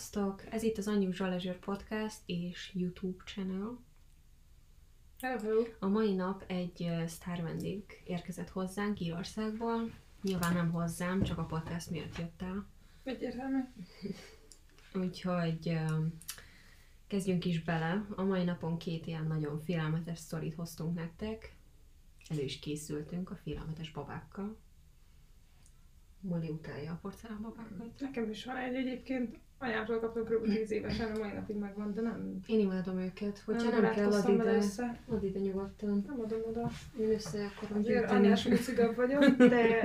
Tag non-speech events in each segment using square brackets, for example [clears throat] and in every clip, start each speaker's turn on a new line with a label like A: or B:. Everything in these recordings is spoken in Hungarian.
A: Sziasztok! Ez itt az Unusual Leisure Podcast és YouTube channel.
B: Hello.
A: A mai nap egy sztár vendég érkezett hozzánk Írországból. Nyilván nem hozzám, csak a podcast miatt jött el.
B: Egyértelmű.
A: Úgyhogy kezdjünk is bele. A mai napon két ilyen nagyon félelmetes sztorit hoztunk nektek. Elő is készültünk a félelmetes babákkal. Molly utálja a porcelánbabákat.
B: Nekem is van egy egyébként. Anyámtól kaptam kb. 10 évesen, a mai napig megvan, de nem,
A: Én imádom őket. Hogyha
B: nem,
A: nem, kell, add ide, add ide nyugodtan.
B: Nem adom oda.
A: Én össze akarom gyűjteni.
B: anyás mucigabb vagyok, de,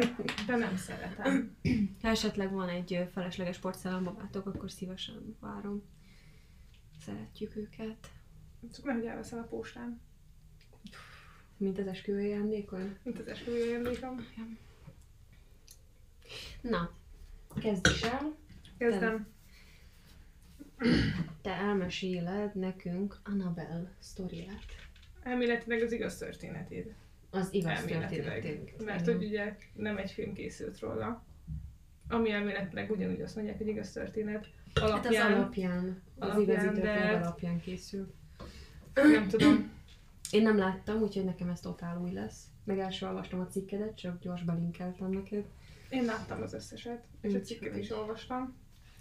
B: de nem szeretem. [clears throat]
A: Ha esetleg van egy felesleges porcelánbabátok, akkor szívesen várom. Szeretjük őket.
B: Csak nehogy elveszem a postán,
A: Mint az esküvői ajándékon.
B: mint az esküvői ajándékom.
A: Na, kezdj is el.
B: Kezdem.
A: Te elmeséled nekünk Annabelle sztoriát.
B: Elméletileg az igaz történetét.
A: Az igaz történetét.
B: Mert hogy ugye nem egy film készült róla. Ami elméletileg ugyanúgy azt mondják, hogy igaz történet.
A: Hát az
B: Alapján,
A: alapján, az
B: alapján,
A: igazi történet
B: de-
A: alapján készül.
B: nem tudom.
A: Én nem láttam, úgyhogy nekem ez totál új lesz. Meg első olvastam a cikkedet, csak gyors belinkeltem neked.
B: Én láttam az összeset, és a
A: Úgyhogy-
B: cikket is olvastam.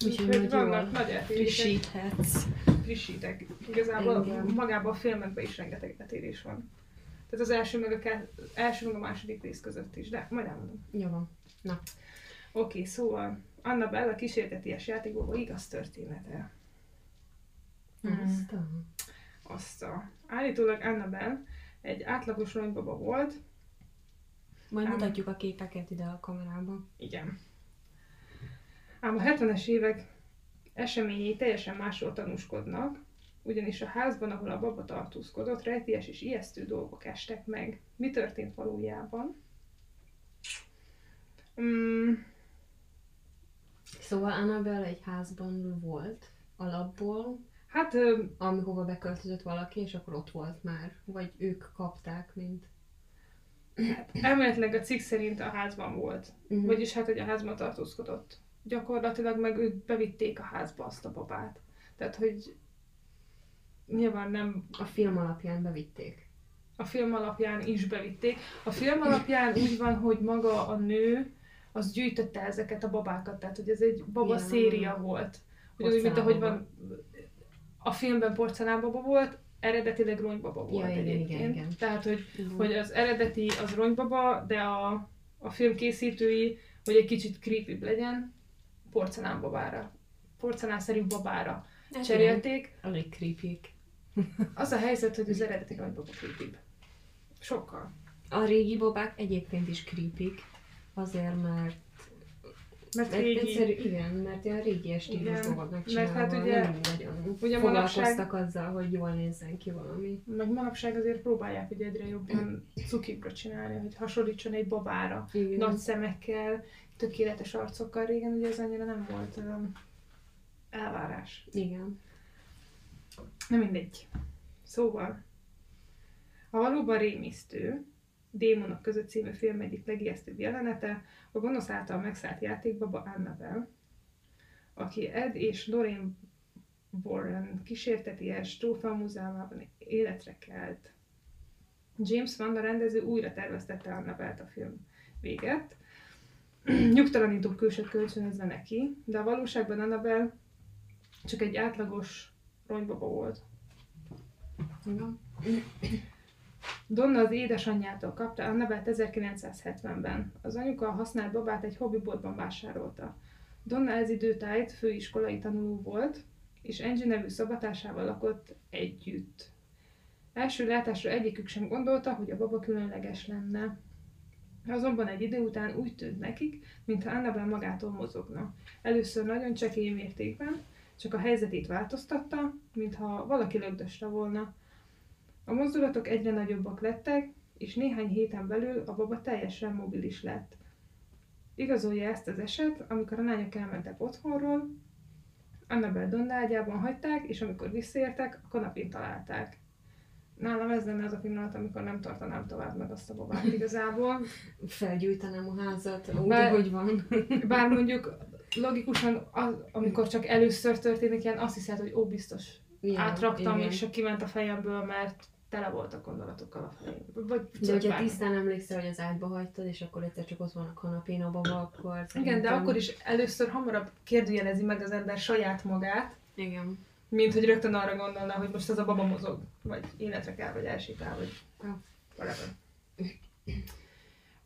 A: Úgyhogy
B: Úgyhogy
A: nagy
B: vannak
A: jól frissíthetsz.
B: frissítek. Igazából
A: Engem.
B: magában a filmekben is rengeteg eltérés van. Tehát az első meg a, ke- első meg a második rész között is, de majd elmondom.
A: Jó van.
B: Oké, szóval Annabella kísérteties játékból igaz története. Mhm.
A: Azt a...
B: Azt a... Állítólag Annabelle egy átlagos ronybaba volt,
A: Majd
B: Ám.
A: mutatjuk a képeket ide a kamerába.
B: igen. Ám a 70-es évek eseményei teljesen másról tanúskodnak, ugyanis a házban, ahol a baba tartózkodott, rejtélyes és ijesztő dolgok estek meg. Mi történt valójában? Mm,
A: Szóval Annabelle egy házban volt alapból,
B: hát ö,
A: amihova beköltözött valaki, és akkor ott volt már. Vagy ők kapták, mint...
B: elméletileg a cikk szerint a házban volt.
A: Uh-huh.
B: Vagyis hát, hogy a házban tartózkodott. Gyakorlatilag meg ők bevitték a házba azt a babát. Tehát, hogy nyilván nem
A: A film alapján bevitték.
B: a film alapján is bevitték. A film alapján úgy van, hogy maga a nő az gyűjtötte ezeket a babákat, tehát hogy ez egy baba
A: Ja.
B: széria volt. Ugyanúgy, mint ahogy van a filmben porcelánbaba volt, eredetileg ronybaba volt
A: Ja, igen,
B: egyébként.
A: igen, igen.
B: Tehát, hogy,
A: Uh-huh.
B: hogy az eredeti az ronybaba, de a, a film készítői, hogy egy kicsit creepy legyen, porcelánbabára, porcelánszerű babára cserélték.
A: Elég creepy [laughs]
B: Az a helyzet, hogy az eredeti ronybaba creepy. Sokkal.
A: A régi babák egyébként is creepy azért, mert
B: Mert régi,
A: egyszerű, igen, mert ilyen régi stílusban
B: mert hát ugye-
A: nem nagyon
B: ugye
A: foglalkoztak azzal, hogy jól nézzen ki valami.
B: meg manapság azért próbálják ugye egyre jobban cukikra csinálni, hogy hasonlítson egy babára.
A: Igen.
B: Nagy szemekkel, tökéletes arcokkal. Régen ugye ez annyira nem volt um, elvárás.
A: Igen.
B: Na mindegy. Szóval, a valóban rémisztő, Démonok között című film egyik legijesztőbb jelenete, a gonosz által megszállt játékbaba Annabelle, aki Ed és Lorraine Warren kísérteties trófea múzeumában életre kelt. James Wan, a rendező újra terveztette Annabelle-t a film véget, [clears throat] nyugtalanító külsőt kölcsönözve neki, de a valóságban Annabelle csak egy átlagos ronybaba volt. [clears throat] Donna az édesanyjától kapta Annabelle 1970-ben. Az anyuka a használt babát egy hobbiboltban vásárolta. Donna ez időtájt főiskolai tanuló volt, és Angie nevű szobatársával lakott együtt. Első látásra egyikük sem gondolta, hogy a baba különleges lenne. Azonban egy idő után úgy tűnt nekik, mintha Annabelle magától mozogna. Először nagyon csekély mértékben, csak a helyzetét változtatta, mintha valaki lögdöste volna. A mozdulatok egyre nagyobbak lettek, és néhány héten belül a baba teljesen mobilis lett. Igazolja ezt az eset, amikor a lányok elmentek otthonról, Annabelle Donna ágyában hagyták, és amikor visszaértek, a kanapén találták. Nálam ez lenne az a pillanat, amikor nem tartanám tovább meg azt a babát igazából. [laughs]
A: Felgyújtanám a házat úgy,
B: Bár-
A: ahogy van. [laughs]
B: Bár mondjuk logikusan, az, amikor csak először történik ilyen, azt hiszed, hogy ó, biztos
A: Ja,
B: átraktam,
A: igen.
B: és csak kiment a fejemből, mert tele voltak gondolatokkal a fejemből. Vagy
A: De hogyha
B: bármi.
A: tisztán emlékszel, hogy az ágyba hagytad, és akkor egyszer csak ott van a kanapén a baba, akkor
B: Igen, de akkor is először hamarabb kérdőjelezi meg az ember saját magát,
A: Igen.
B: Mint hogy rögtön arra gondolna, hogy most ez a baba mozog, vagy életre kell, vagy elsétál, vagy whatever.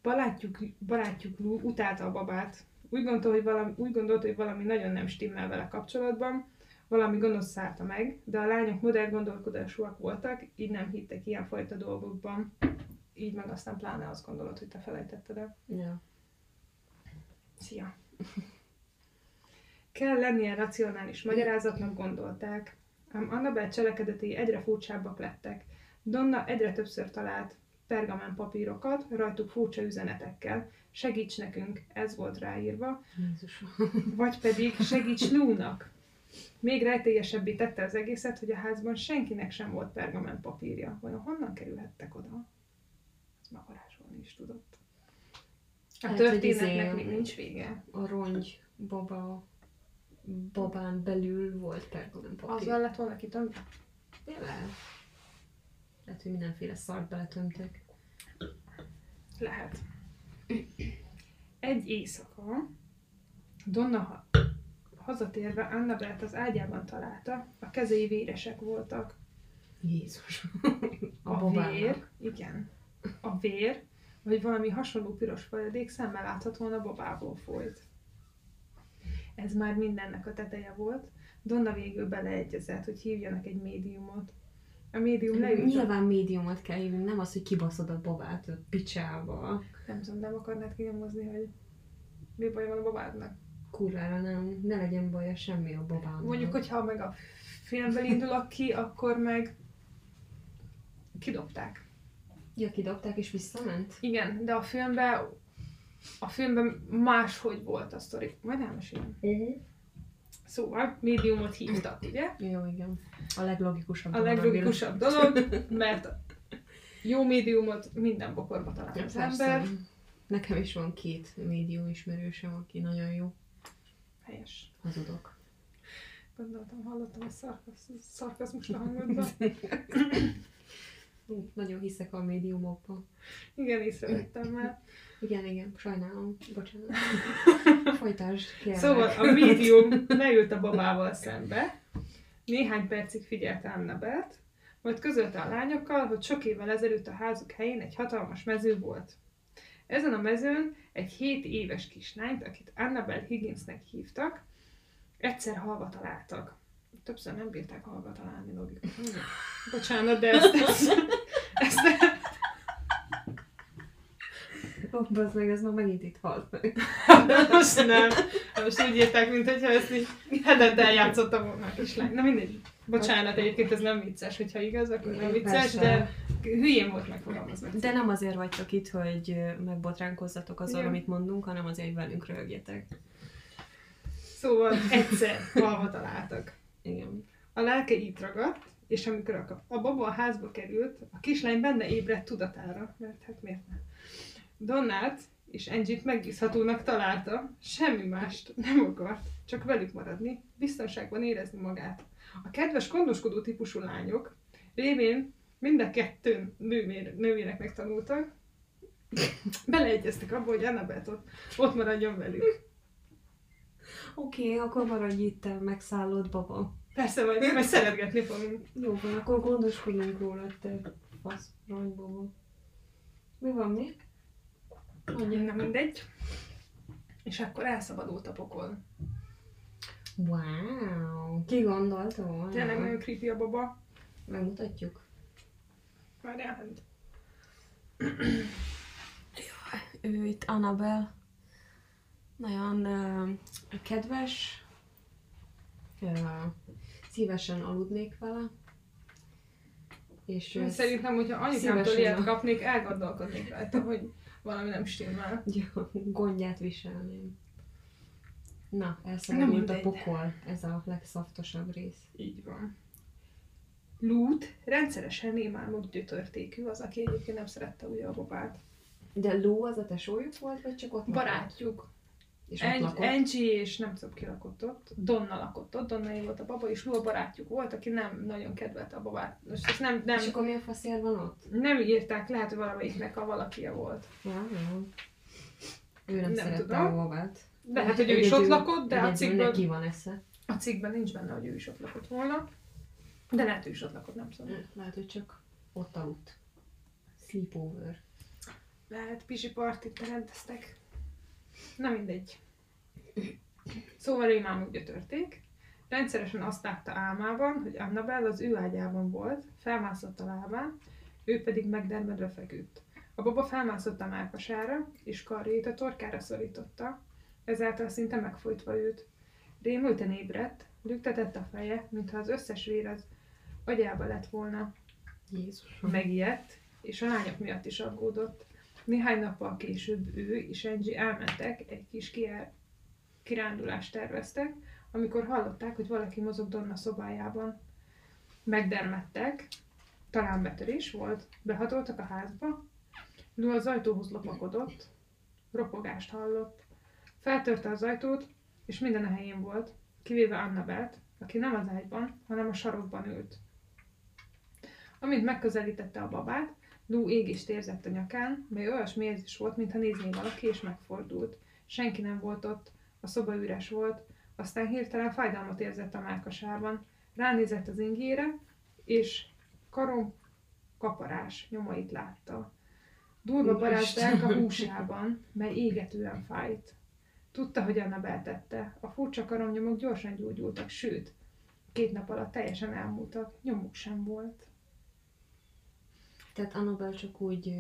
B: Barátjuk, barátjuk Lou utálta a babát. Úgy gondolta, hogy valami, úgy gondolta, hogy valami nagyon nem stimmel vele kapcsolatban, valami gonosz szállta meg, de a lányok modern gondolkodásúak voltak, így nem hittek ilyenfajta dolgokban. Így meg aztán pláne azt gondolod, hogy te felejtetted el.
A: Ja.
B: Szia! Kell lennie racionális magyarázatnak gondolták, ám Annabel cselekedetei egyre furcsábbak lettek. Donna egyre többször talált pergamen papírokat, rajtuk furcsa üzenetekkel. Segíts nekünk, ez volt ráírva,
A: Jézusom.
B: vagy pedig segíts Lúnak. Még rejtélyesebbé tette az egészet, hogy a házban senkinek sem volt pergamen papírja. Vajon honnan kerülhettek oda? Ez már varázsolni is tudott. A
A: Hát,
B: történetnek
A: izé-
B: még nincs vége.
A: A rongy baba babán belül volt pergamen papír.
B: Azzal lett volna kitömve?
A: Tényleg? Lehet, hogy mindenféle szart beletömtek.
B: Lehet. Egy éjszaka Donna ha- hazatérve Annabelt az ágyában találta, a kezei véresek voltak.
A: Jézus.
B: A,
A: A,
B: a
A: babának.
B: vér, igen, a vér, vagy valami hasonló piros folyadék szemmel láthatóan a babából folyt. Ez már mindennek a teteje volt. Donna végül beleegyezett, hogy hívjanak egy médiumot. A médium leült. a-
A: Nyilván médiumot kell hívni, nem az, hogy kibaszod a babát a picsába.
B: Nem tudom, nem akarnád kinyomozni, hogy mi baj van a babádnak.
A: Kurvára nem, ne legyen baja semmi a babámmal.
B: Mondjuk, hogyha meg a filmből indulok ki, akkor meg kidobták.
A: Ja, kidobták és visszament?
B: Igen, de a filmben a filmben máshogy volt a sztori. Majd elmesélem.
A: Uh-huh.
B: Szóval, médiumot hívtak, ugye?
A: Jó, igen. A leglogikusabb.
B: A leglogikusabb dolog, mert jó médiumot minden bokorba talál az
A: persze.
B: ember.
A: Nekem is van két médium ismerősem, aki nagyon jó.
B: Helyes.
A: Hazudok.
B: Gondoltam, hallottam a szarkasz, szarkazmus hangodban.
A: Nagyon hiszek a médiumokba.
B: Igen, észrevettem már.
A: Igen, igen, sajnálom. Bocsánat. [laughs] Folytasd, kérlek.
B: Szóval a médium [laughs] leült a babával szembe, néhány percig figyelte Annabelt, majd közölte a lányokkal, hogy sok évvel ezelőtt a házuk helyén egy hatalmas mező volt. Ezen a mezőn egy 7 éves kislányt, akit Annabel Higginsnek hívtak, egyszer halva találtak. Többször nem bírták halva találni logikusan. Bocsánat, de ezt, ezt, ezt,
A: Ó, bazd meg, ez már megint itt halt meg. [laughs]
B: Most nem. Most úgy írták, mint hogyha ezt így hetente eljátszotta volna a kislány. Na mindegy. Bocsánat, egyébként ez nem vicces, hogyha igaz, akkor nem vicces,
A: Persze.
B: de hülyén volt megfogalmazva.
A: De nem azért vagytok itt, hogy megbotránkozzatok azon,
B: Igen.
A: amit mondunk, hanem azért, hogy velünk röhögjetek.
B: Szóval egyszer halva találtak.
A: Igen.
B: A lelke itt ragadt, és amikor a, a baba a házba került, a kislány benne ébredt tudatára, mert hát miért nem. Donnát és Angie-t megbízhatónak találta, semmi mást nem akart, csak velük maradni, biztonságban érezni magát. A kedves, gondoskodó típusú lányok révén mind a kettőn nővér, nővéreknek tanultak, beleegyeztek abba, hogy Annabeth ott, ott maradjon velük.
A: Oké, okay, akkor maradj itt, te megszállott baba.
B: Persze, majd, majd szeretgetni fogunk.
A: Jó van, akkor gondoskodunk róla, te fasz, ronybaba. Mi van még? Mondja.
B: Na mindegy. És akkor elszabadult a pokol.
A: Wow, ki gondolta volna?
B: Tényleg nagyon creepy a baba.
A: Megmutatjuk.
B: Már elment.
A: Ő itt Annabel. Nagyon uh, kedves. Uh, szívesen aludnék vele. És
B: Én Szerintem, hogyha anyukámtól ilyet
A: a-
B: kapnék, elgondolkodnék rajta, hogy valami nem stimmel.
A: Ja, gondját viselném. Na,
B: Nem
A: elszabadult a pokol. Ez a legszaftosabb rész.
B: Így van. Lút rendszeresen némálmok gyötörtékű, az, aki egyébként nem szerette ugye a babát.
A: De Lou az a tesójuk volt, vagy csak ott maradt? És
B: Angie,
A: lakott.
B: Angie és nem tudom ki lakott ott, Donna lakott ott, Donna volt a baba, és Lou a barátjuk volt, aki nem nagyon kedvelte a babát. Most ezt nem, nem,
A: És akkor mi a faszért van ott?
B: nem írták, lehet, hogy valamelyiknek a valakia volt.
A: Ja, jó. Ő nem,
B: Nem
A: szerette
B: tudom.
A: a babát.
B: De hát, hogy ő is ott lakott, de a cikkből,
A: neki van esze.
B: a cikkben nincs benne, hogy ő is ott lakott volna. De lehet, ő is ott lakott, nem tudom.
A: Lehet, hogy csak ott aludt. Sleepover.
B: Lehet, pisi partit rendeztek. Na mindegy. Szóval már úgy gyötörték. Rendszeresen azt látta álmában, hogy Annabelle az ő ágyában volt, felmászott a lábán, ő pedig megdermedve feküdt. A baba felmászott a mákasára, és karjait a torkára szorította, ezáltal szinte megfojtva őt. Rémülten ébredt, lüktetett a feje, mintha az összes vér az agyába lett volna.
A: Jézus.
B: Megijedt, és a lányok miatt is aggódott. Néhány nappal később ő és Angie elmentek, egy kis kirándulást terveztek, amikor hallották, hogy valaki mozog Donna szobájában. Megdermedtek, talán betörés volt, behatoltak a házba, Lou az ajtóhoz lopakodott, ropogást hallott. Feltörte az ajtót, és minden a helyén volt, kivéve Annabelt, aki nem az ágyban, hanem a sarokban ült. Amint megközelítette a babát, Lou égést érzett a nyakán, mely olyasmi érzés volt, mintha nézné valaki, és megfordult. Senki nem volt ott, a szoba üres volt, aztán hirtelen fájdalmat érzett a mákasában. Ránézett az ingére, és karom kaparás nyomait látta. Durva barátság a húsában, mely égetően fájt. Tudta, hogy Anna beltette. A furcsa karomnyomok gyorsan gyógyultak, sőt, két nap alatt teljesen elmúltak, nyomuk sem volt.
A: Tehát Annabelle csak úgy,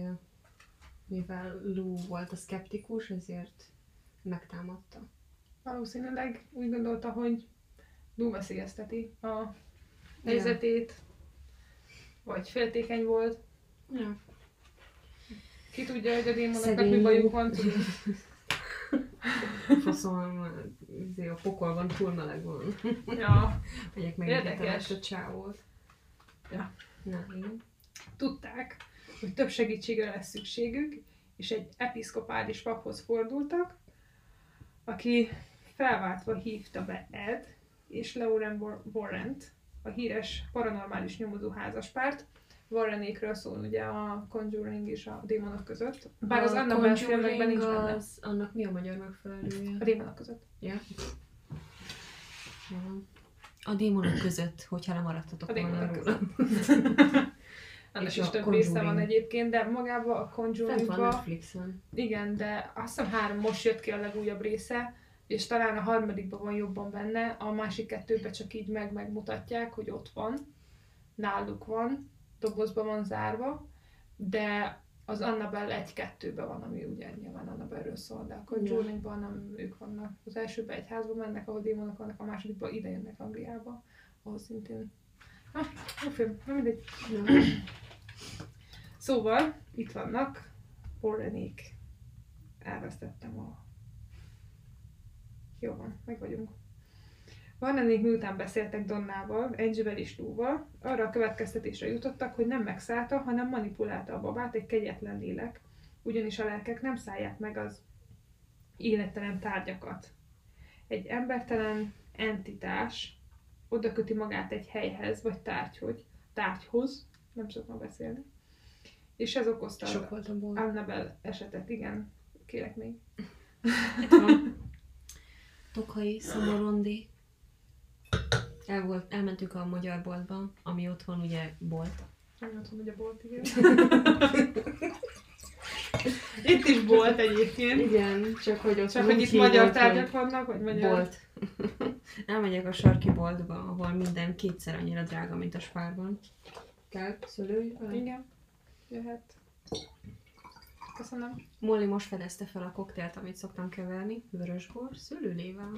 A: mivel Lou volt a szkeptikus, ezért megtámadta.
B: Valószínűleg úgy gondolta, hogy Lou veszélyezteti a helyzetét, vagy féltékeny volt.
A: Ja.
B: Ki tudja, hogy a démonoknak mi bajuk van, tudod. [laughs]
A: Faszom, a pokolban túl meleg van.
B: Ja,
A: Megyek meg
B: Érdekes.
A: a csávót.
B: Ja.
A: Na, igen.
B: Tudták, hogy több segítségre lesz szükségük, és egy episzkopális paphoz fordultak, aki felváltva hívta be Ed és Lauren War- Warrent, a híres paranormális nyomozó házaspárt. Warrenékről szól ugye a Conjuring és a démonok között. Bár az
A: A
B: Annabelle filmekben nincs benne.
A: az, annak mi a magyar megfelelője?
B: A démonok között.
A: Ja. A démonok között, hogyha lemaradtatok
B: A
A: volna róla. [laughs]
B: Annak
A: És
B: is több része van
A: Conjuring.
B: egyébként, de magában a
A: Fent van Netflixen.
B: Igen, de azt hiszem három most jött ki a legújabb része, és talán a harmadikban van jobban benne, a másik kettőben csak így meg megmutatják, hogy ott van, náluk van, dobozban van zárva, de az Annabelle 1-2-ben van, ami ugye nyilván Annabelle-ről szól, de a Conjuringban nem ők vannak. Az elsőben egy házban mennek, ahol démonok vannak, a másodikban ide jönnek Angliába, ahol szintén. Ah, jó film, nem mindegy. Szóval, itt vannak Warrenék. Elvesztettem a... Jó van, meg vagyunk. Warrenék miután beszéltek Donnával, Angievel és Lúval, arra a következtetésre jutottak, hogy nem megszállta, hanem manipulálta a babát egy kegyetlen lélek, ugyanis a lelkek nem szállják meg az élettelen tárgyakat. Egy embertelen entitás oda köti magát egy helyhez, vagy tárgyhoz, tárgyhoz, nem szoktam beszélni, és ez okozta
A: Sok volt a bor.
B: Annabelle esetet, igen. Kérek még. [laughs]
A: Tokai, Szomorondi. El volt, elmentünk a magyar boltba, ami ott van ugye bolt.
B: Nem tudom, hogy a bolt, igen. [laughs] itt is bolt egyébként.
A: Igen, csak hogy ott
B: Csak, hogy itt magyar tárgyak vannak, vagy magyar...
A: Bolt. [laughs] Elmegyek a sarki boltba, ahol minden kétszer annyira drága, mint a spárban. Kell szőlő?
B: Igen. Jöhet. Köszönöm.
A: Molly most fedezte fel a koktélt, amit szoktam keverni. Vörösbor, szőlőlével.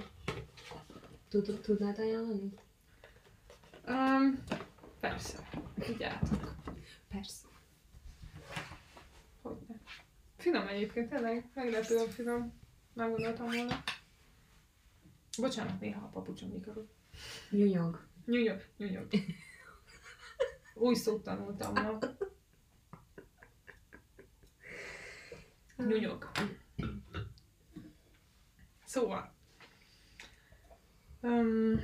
A: Tud, tudnád ajánlani?
B: Um, persze. Vigyázzatok.
A: Persze.
B: Hogyne. Finom egyébként, tényleg. Meglepően finom. Nem gondoltam volna. Bocsánat, néha a papucsom nyikorog.
A: Nyúnyog.
B: Nyúnyog, nyúnyog. Új szót tanultam ma. Nyúnyog. Szóval. Um,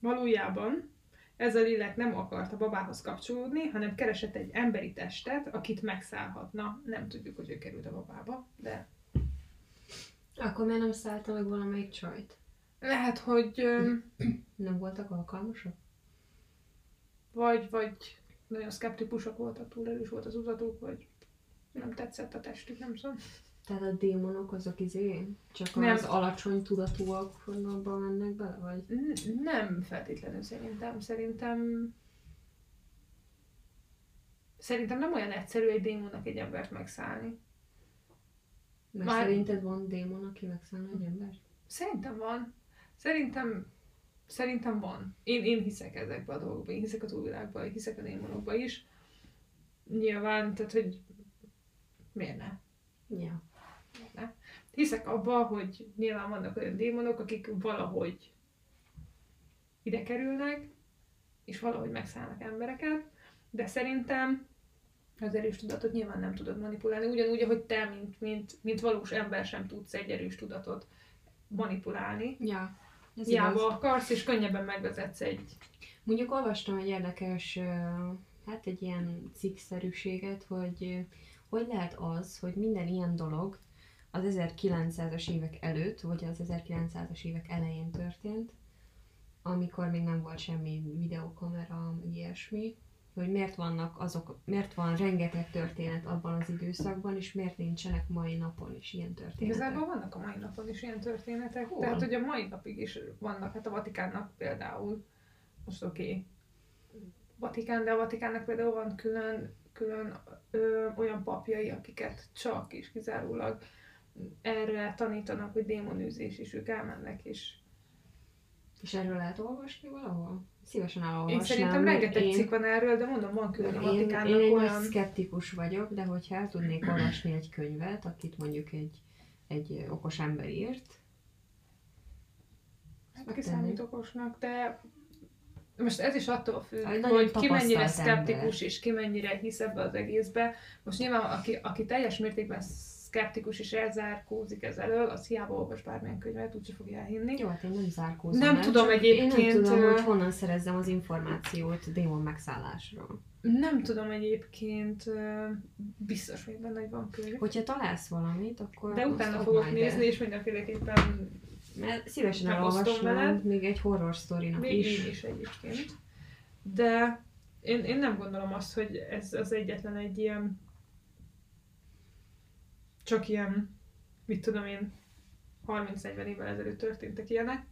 B: valójában ez a lélek nem akart a babához kapcsolódni, hanem keresett egy emberi testet, akit megszállhatna. Nem tudjuk, hogy ő került a babába, de
A: Akkor miért nem szállta meg valamelyik csajt?
B: lehet, hogy öm,
A: Nem voltak alkalmasak?
B: vagy, vagy nagyon szkeptikusok voltak, túl erős volt az uzatuk, vagy nem tetszett a testük, nem tudom.
A: Tehát a démonok azok izé? Csak
B: Nem.
A: az alacsony tudatúak abban mennek bele, vagy?
B: N- nem feltétlenül szerintem. Szerintem Szerintem nem olyan egyszerű egy démonnak egy embert megszállni.
A: Mert
B: Már-
A: szerinted van démon, aki megszállna egy embert?
B: Szerintem van. Szerintem, szerintem van. Én, én hiszek ezekbe a dolgokba, én hiszek a túlvilágba, hiszek a démonokba is. Nyilván, tehát, hogy miért ne?
A: Ja.
B: Miért ne? Hiszek abba, hogy nyilván vannak olyan démonok, akik valahogy ide kerülnek, és valahogy megszállnak embereket, de szerintem az erős tudatot nyilván nem tudod manipulálni, ugyanúgy, ahogy te, mint, mint, mint valós ember sem tudsz egy erős tudatot manipulálni.
A: Ja. Ez igaz.
B: Hiába akarsz, és könnyebben megvezetsz egy...
A: Mondjuk olvastam egy érdekes, hát egy ilyen cikkszerűséget, hogy hogy lehet az, hogy minden ilyen dolog az 1900-as évek előtt, vagy az 1900-as évek elején történt, amikor még nem volt semmi videokamera, ilyesmi, hogy miért vannak azok, miért van rengeteg történet abban az időszakban, és miért nincsenek mai napon is ilyen történetek.
B: Igazából vannak a mai napon is ilyen történetek,
A: Hol?
B: tehát hogy a mai napig is vannak, hát a Vatikánnak például, most oké, okay, Vatikán, de a Vatikánnak például van külön, külön ö, olyan papjai, akiket csak és kizárólag erre tanítanak, hogy démonűzés, és ők elmennek, és
A: És erről lehet olvasni valahol? Szívesen
B: én
A: elolvasnám.
B: szerintem
A: mert
B: rengeteg
A: én-
B: cikk van erről, de mondom, van külön
A: Én, én egy
B: olyan...
A: szkeptikus vagyok, de hogyha el tudnék olvasni egy könyvet, akit mondjuk egy, egy okos ember írt,
B: Hát kiszámít okosnak, de most ez is attól függ,
A: nagyon
B: hogy ki mennyire szkeptikus és ki mennyire hisz ebbe az egészbe. Most nyilván, aki, aki teljes mértékben szkeptikus és elzárkózik ez elől, az hiába olvas bármilyen könyvet, úgyse fogja elhinni.
A: jó, hát én nem zárkózom
B: Nem
A: el,
B: tudom egyébként,
A: Én nem tudom, hogy honnan szerezzem az információt démon megszállásról.
B: Nem tudom egyébként, biztos még benne, hogy van könyv.
A: Hogyha találsz valamit, akkor
B: De utána fogok nézni,
A: el.
B: és mindenféleképpen
A: Mert szívesen
B: megosztom
A: elolvasnám még egy horror sztorinak
B: még
A: is.
B: én is egyébként. De én, én nem gondolom azt, hogy ez az egyetlen egy ilyen csak ilyen, mit tudom én, 30-40 évvel ezelőtt történtek ilyenek.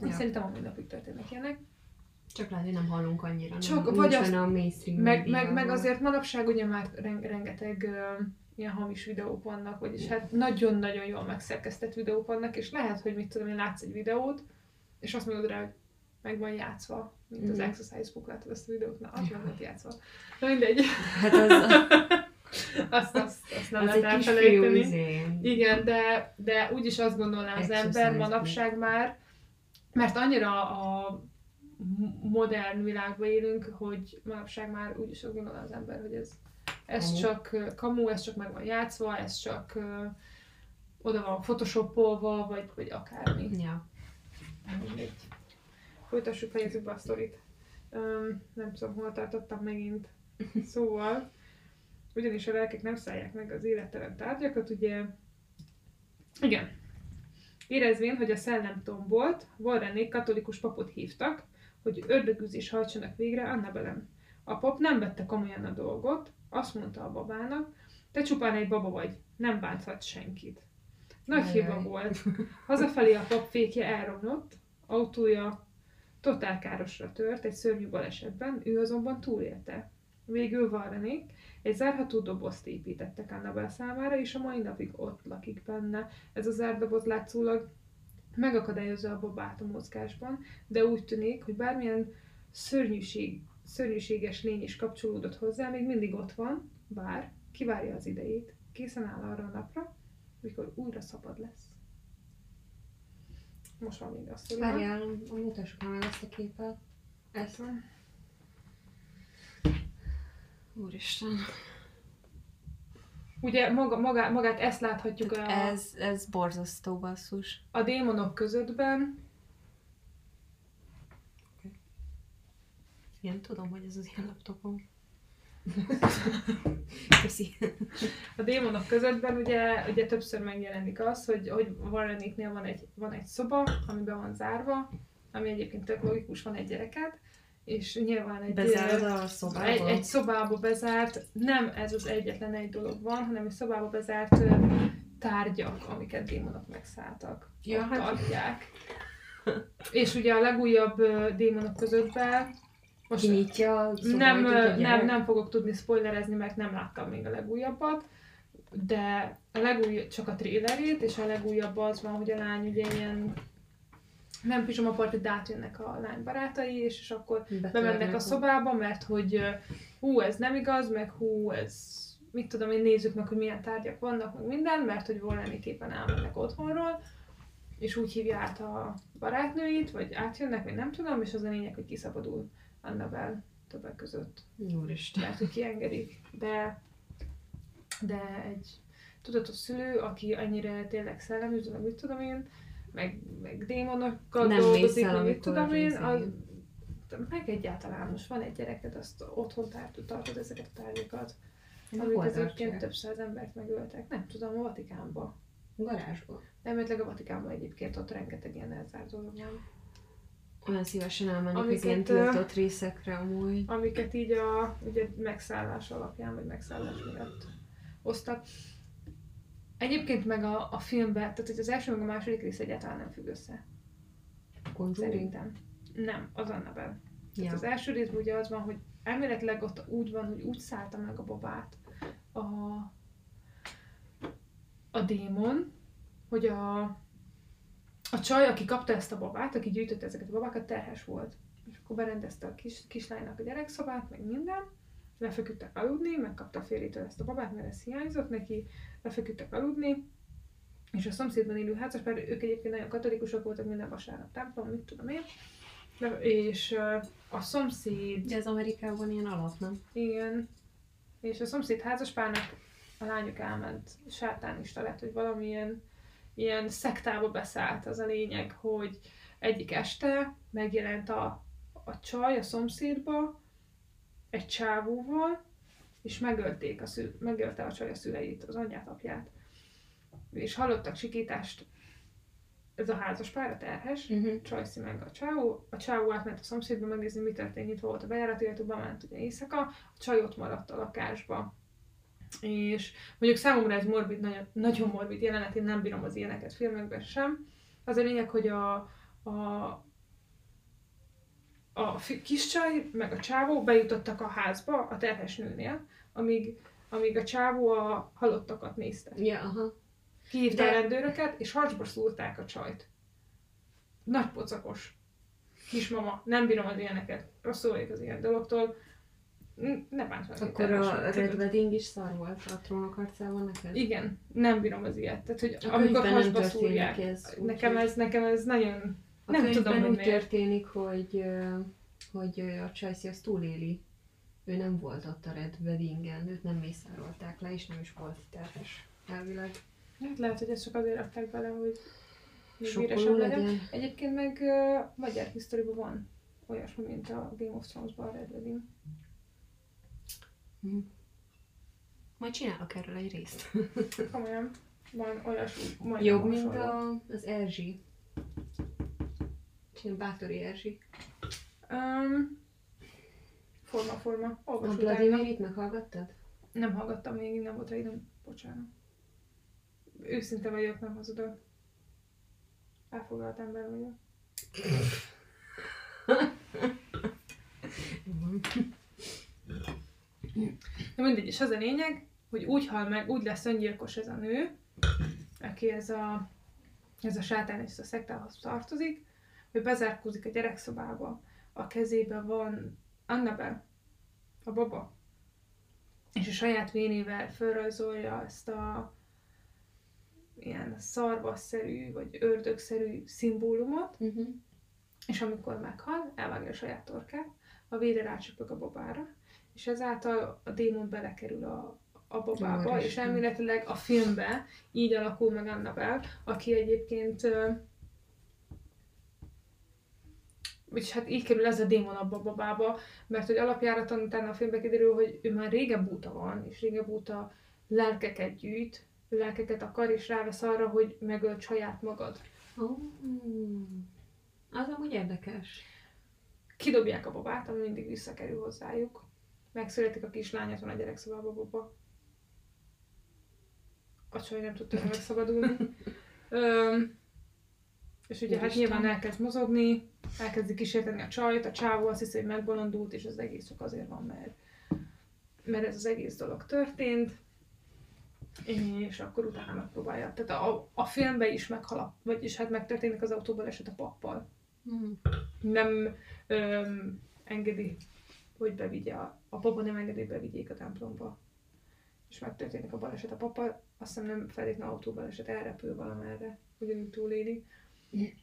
A: Ja.
B: Szerintem a mai napig történnek ilyenek.
A: Csak lehet, hogy nem hallunk annyira.
B: Csak
A: nem,
B: vagy
A: benne a mainstream
B: Meg, meg, meg azért manapság ugye már ren- rengeteg ö, ilyen hamis videók vannak, vagyis hát nagyon-nagyon jól megszerkesztett videók vannak, és lehet, hogy mit tudom én, látsz egy videót, és azt mondod rá, hogy meg van játszva, mint az
A: Mhm.
B: Exercise Book, látod ezt a videót? Na, az meg volt játszva. Na mindegy.
A: Hát az, [laughs] [laughs]
B: azt, azt, azt nem lehet elfelejteni.
A: izé,
B: Igen, de, de úgyis azt gondolná az ember manapság már, mert annyira a modern világban élünk, hogy manapság már úgyis azt gondolná az ember, hogy ez, ez
A: Kamu.
B: csak kamu, ez csak meg van játszva, ez csak ö, oda van photoshopolva, vagy, vagy akármi.
A: Ja.
B: Mindegy. Folytassuk, fejezzük be a sztorit. Um, nem tudom, hol tartottam megint. [laughs] Szóval, ugyanis a lelkek nem szállják meg az élettelen tárgyakat, ugye... Igen. Érezvén, hogy a szellem tombolt, Warrenék katolikus papot hívtak, hogy ördögűzés hajtsanak végre Annabelen. A pap nem vette komolyan a dolgot, azt mondta a babának, te csupán egy baba vagy, nem bánthat senkit. Nagy
A: Ajaj.
B: hiba volt. [laughs] Hazafelé a pap fékje elromlott, autója totál károsra tört egy szörnyű balesetben, ő azonban túlélte. Végül Varrenék egy zárható dobozt építettek Annabel számára, és a mai napig ott lakik benne. Ez a zárt doboz látszólag megakadályozza a babát a mozgásban, de úgy tűnik, hogy bármilyen szörnyűség, szörnyűséges lény is kapcsolódott hozzá, még mindig ott van, bár kivárja az idejét, készen áll arra a napra, mikor újra szabad lesz. Most van még a sztoriban.
A: Várjál, mutassuk már ezt a képet. Ezt. Úristen.
B: ugye maga, maga, magát ezt láthatjuk a,
A: Ez, ez borzasztó basszus.
B: a démonok közöttben,
A: Igen, tudom, hogy ez az én laptopom. [laughs] Köszi.
B: a démonok közöttben ugye, ugye többször megjelenik az, hogy, hogy Warreniknél van egy, van egy szoba, amiben van zárva, ami egyébként tök logikus, van egy gyereket, és nyilván egy,
A: Bezárod a szobába?
B: egy, egy szobába bezárt, nem ez az egyetlen egy dolog van, hanem egy szobába bezárt tárgyak, amiket démonok megszálltak.
A: Ja, hát-
B: tartják. És ugye a legújabb démonok közöttben most
A: Kinyitja a
B: nem, nem, nem fogok tudni spoilerezni, mert nem láttam még a legújabbat, de a legújabb, csak a trélerét, és a legújabb az van, hogy a lány ugye ilyen nem pizsoma parti, de átjönnek a lány barátai, és, és akkor
A: Betörnek
B: bemennek a szobába, mert hogy hú, ez nem igaz, meg hú, ez mit tudom én, nézzük meg, hogy milyen tárgyak vannak, meg minden, mert hogy valamiképpen elmennek otthonról, és úgy hívja át a barátnőit, vagy átjönnek, vagy nem tudom, és az a lényeg, hogy kiszabadul Annabel többek között,
A: Úristen.
B: mert hogy kiengedik, de, de egy tudatos szülő, aki ennyire tényleg szelleműző, meg mit tudom én, meg, meg démonokkal
A: Nem
B: dolgozik, meg mit tudom én,
A: izé-
B: az, meg egyáltalán most van egy gyereked, azt otthon tart, tartod ezeket a tárgyakat, amik egyébként több száz embert megöltek. Nem tudom, a Vatikánba.
A: Garázsban.
B: Elméletileg a Vatikánban egyébként ott rengeteg ilyen elzárt dolog van.
A: Olyan szívesen elmennék az ilyen tiltott részekre amúgy.
B: Amiket így a ugye megszállás alapján, vagy megszállás miatt osztak. Egyébként meg a, a filmben, tehát hogy az első meg a második rész egyáltalán nem függ össze.
A: Conjuring.
B: Szerintem. Nem, az Annabelle. Tehát
A: Ja.
B: az első részben ugye az van, hogy elméletileg ott úgy van, hogy úgy szállta meg a babát a, a démon, hogy a, a csaj, aki kapta ezt a babát, aki gyűjtötte ezeket a babákat, terhes volt. És akkor berendezte a kis, kislánynak a gyerekszobát, meg minden, lefeküdtek aludni, megkapta a férjétől ezt a babát, mert ez hiányzott neki, lefeküdtek aludni, és a szomszédban élő házaspár, ők egyébként nagyon katolikusok voltak, minden vasárnap templom, mit tudom én, de, és a szomszéd,
A: Ugye ez Amerikában ilyen alap, nem?
B: igen, és a szomszéd házaspárnak a lányok elment sátánista lett, hogy valamilyen ilyen szektába beszállt. Az a lényeg, hogy egyik este megjelent a, a csaj a szomszédba egy csávóval, és megölték a szül, megölte a csaj a szüleit, az anyját, apját. És hallottak sikítást, ez a házas pár, a terhes,
A: Uh-huh.
B: Csajci meg a csávó. A csávó átment a szomszédba megnézni, mi történt, nyitva volt a bejárat, illetve bement ugye éjszaka. A csaj ott maradt a lakásba. És mondjuk számomra ez morbid, nagyon, nagyon morbid jelenet, én nem bírom az ilyeneket filmekben sem. Az a lényeg, hogy a, a, a kis csaj meg a csávó bejutottak a házba a terhes nőnél, amíg, amíg a csávó a halottakat nézte.
A: Ja, aha.
B: Kihívta
A: De-
B: a rendőröket, és harcba szúrták a csajt. Nagy pocakos. Kismama. Nem bírom az ilyeneket. Rosszul vagyok az ilyen dologtól. Ne bánts meg.
A: Akkor a Red. Wedding is szar volt a trónok harcában neked?
B: Igen, nem bírom az ilyet. Tehát, hogy
A: A
B: amikor hasba szúrják.
A: ez,
B: nekem ez, nekem ez nagyon...
A: A
B: nem tudom, hogy
A: úgy
B: miért.
A: történik, hogy, hogy a Csajci azt túléli. Ő nem volt ott a Red Weddingen, őt nem mészárolták le, és nem is volt terhes. Elvileg
B: Hát lehet, hogy ezt csak azért rakták bele, hogy híresebb legyen.
A: legyen.
B: Egyébként meg uh, magyar historiában van olyasmi, mint a Game of Thrones-ban a Red Wedding.
A: Majd csinálok erről egy részt.
B: Komolyan. Van olyasmi.
A: Jobb, mint a, az Erzsi. Csinál Bátori Erzsi.
B: Um, forma, forma.
A: A
B: Olvas utána.
A: Mary-t meghallgattad?
B: Nem hallgattam még, nem volt rá időm. Bocsánat. Őszinte vagyok, nem hazudok. Elfoglalt ember vagyok. Na mindegy, és az a lényeg, hogy úgy hal meg, úgy lesz öngyilkos ez a nő, aki ez a, ez a sátánista szektához tartozik, hogy bezárkózik a gyerekszobába, a kezében van Annabel, a baba, és a saját vénével felrajzolja ezt a ilyen szarvasszerű, vagy ördögszerű szimbólumot,
A: Uh-huh.
B: és amikor meghal, elvágja a saját torkát, a vére rácsöpög a babára, és ezáltal a démon belekerül a, a babába,
A: Úristen.
B: és elméletileg a filmbe így alakul meg Annabel, aki egyébként vagyis hát így kerül ez a démon abba a babába, mert hogy alapjáraton utána a filmbe kiderül, hogy ő már régebb óta van, és régebb óta lelkeket gyűjt, lelkeket akar, és rávesz arra, hogy megöld saját magad.
A: Oh. Az amúgy érdekes.
B: Kidobják a babát, ami mindig visszakerül hozzájuk. Megszületik a kislány, ott van a gyerekszobába a baba. A csaj nem tudta megszabadulni. [laughs] Öm, és ugye hát
A: Úristen.
B: nyilván elkezd mozogni, elkezdi kísérteni a csajt, a csávó azt hiszi, hogy megbolondult, és az egész csak azért van, mert, mert ez az egész dolog történt. És akkor utána megpróbálja. Tehát a, a filmben is meghal, vagyis hát megtörténik az autóban eset a pappal
A: Mm.
B: nem öm, engedi, hogy bevigye, a, a papa nem engedi, hogy bevigyék a templomba. És megtörténik a baleset. A papa azt hiszem nem feltétlenül autóbaleset, elrepül valamerre, ugyanúgy túléli.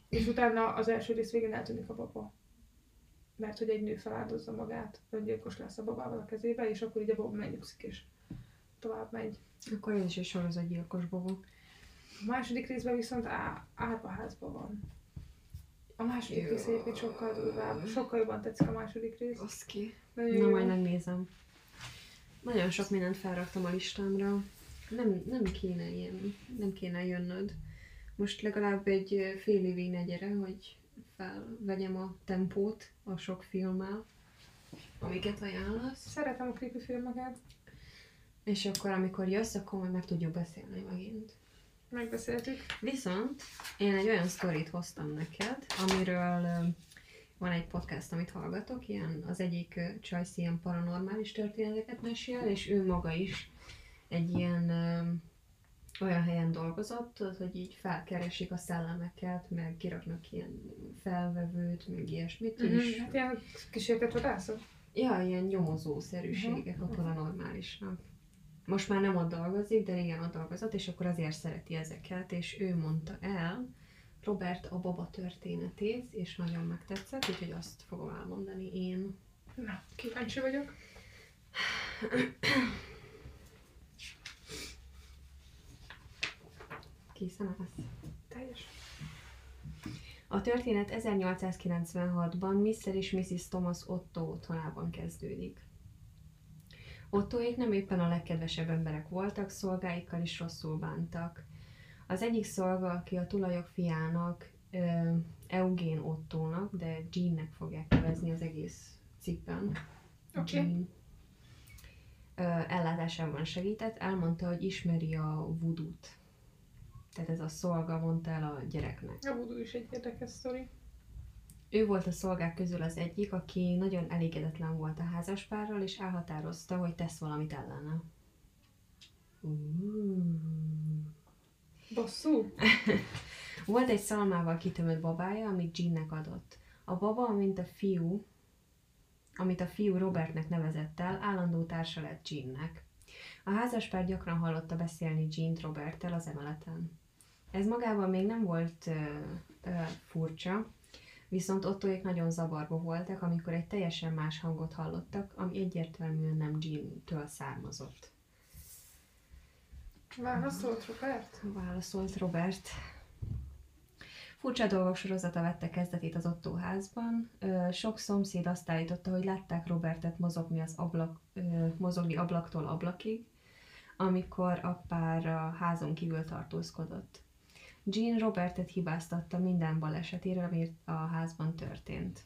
B: És utána az első rész végén eltűnik a papa. Mert hogy egy nő feláldozza magát, öngyilkos lesz a babával a kezébe, és akkor így a baba megnyugszik, és tovább megy.
A: Akkor ez is egy sorozatgyilkos baba.
B: A második részben viszont á, árvaházban van. A második
A: Jó.
B: rész egyébként sokkal durvább. Sokkal jobban tetszik a második rész.
A: Oszki.
B: Nagyon
A: Na
B: jó.
A: majd megnézem. Nagyon sok mindent felraktam a listámra. Nem, nem kéne ilyen, nem kéne jönnöd. Most legalább egy fél évig ne gyere, hogy felvegyem a tempót a sok filmmel, amiket ajánlasz.
B: Szeretem a creepy filmeket.
A: És akkor, amikor jössz, akkor majd meg tudjuk beszélni megint.
B: Megbeszéltük.
A: Viszont én egy olyan sztorit hoztam neked, amiről van egy podcast, amit hallgatok, ilyen az egyik ö, Csajci ilyen paranormális történeteket mesél, és ő maga is egy ilyen olyan helyen dolgozott, hogy így felkeresik a szellemeket, meg kiraknak ilyen felvevőt, meg ilyesmit,
B: Mm-hmm.
A: és
B: Hát ilyen kísértet vadászat?
A: Ja, ilyen nyomozószerűségek a paranormálisnak. Most már nem ott dolgozik, de régen ott dolgozott, és akkor azért szereti ezeket, és ő mondta el Robert a baba történetét, és nagyon megtetszett, úgyhogy azt fogom elmondani én.
B: Na, kíváncsi vagyok. [clears throat]
A: Készen állsz?
B: Teljes.
A: A történet 1896-ban Mr. és Mrs. Thomas Otto otthonában kezdődik. Ottoék nem éppen a legkedvesebb emberek voltak, szolgáikkal is rosszul bántak. Az egyik szolga, aki a tulajok fiának, Eugén Ottónak, de Jeannek fogják nevezni az egész cikkben.
B: Oké.
A: Jean. Ellátásában segített, elmondta, hogy ismeri a vudut. Tehát ez a szolga mondta el a gyereknek.
B: A voodoo is egy érdekes sztori.
A: Ő volt a szolgák közül az egyik, aki nagyon elégedetlen volt a házaspárral, és elhatározta, hogy tesz valamit ellene. Uh.
B: Bosszú? [laughs]
A: Volt egy szalmával kitömött babája, amit Jeannek adott. A baba, mint a fiú, amit a fiú Robertnek nevezett el, állandó társa lett Jeannek. A házaspár gyakran hallotta beszélni Jean-t Roberttel az emeleten. Ez magában még nem volt ö, ö, furcsa, viszont Ottoék nagyon zavarba voltak, amikor egy teljesen más hangot hallottak, ami egyértelműen nem Jean-től származott.
B: Válaszolt Robert?
A: Válaszolt Robert. Furcsa dolgok sorozata vette kezdetét az Otto házban. Sok szomszéd azt állította, hogy látták Robertet mozogni, az ablak, mozogni ablaktól ablakig, amikor a pár a házon kívül tartózkodott. Jean Robertet hibáztatta minden balesetére, ami a házban történt.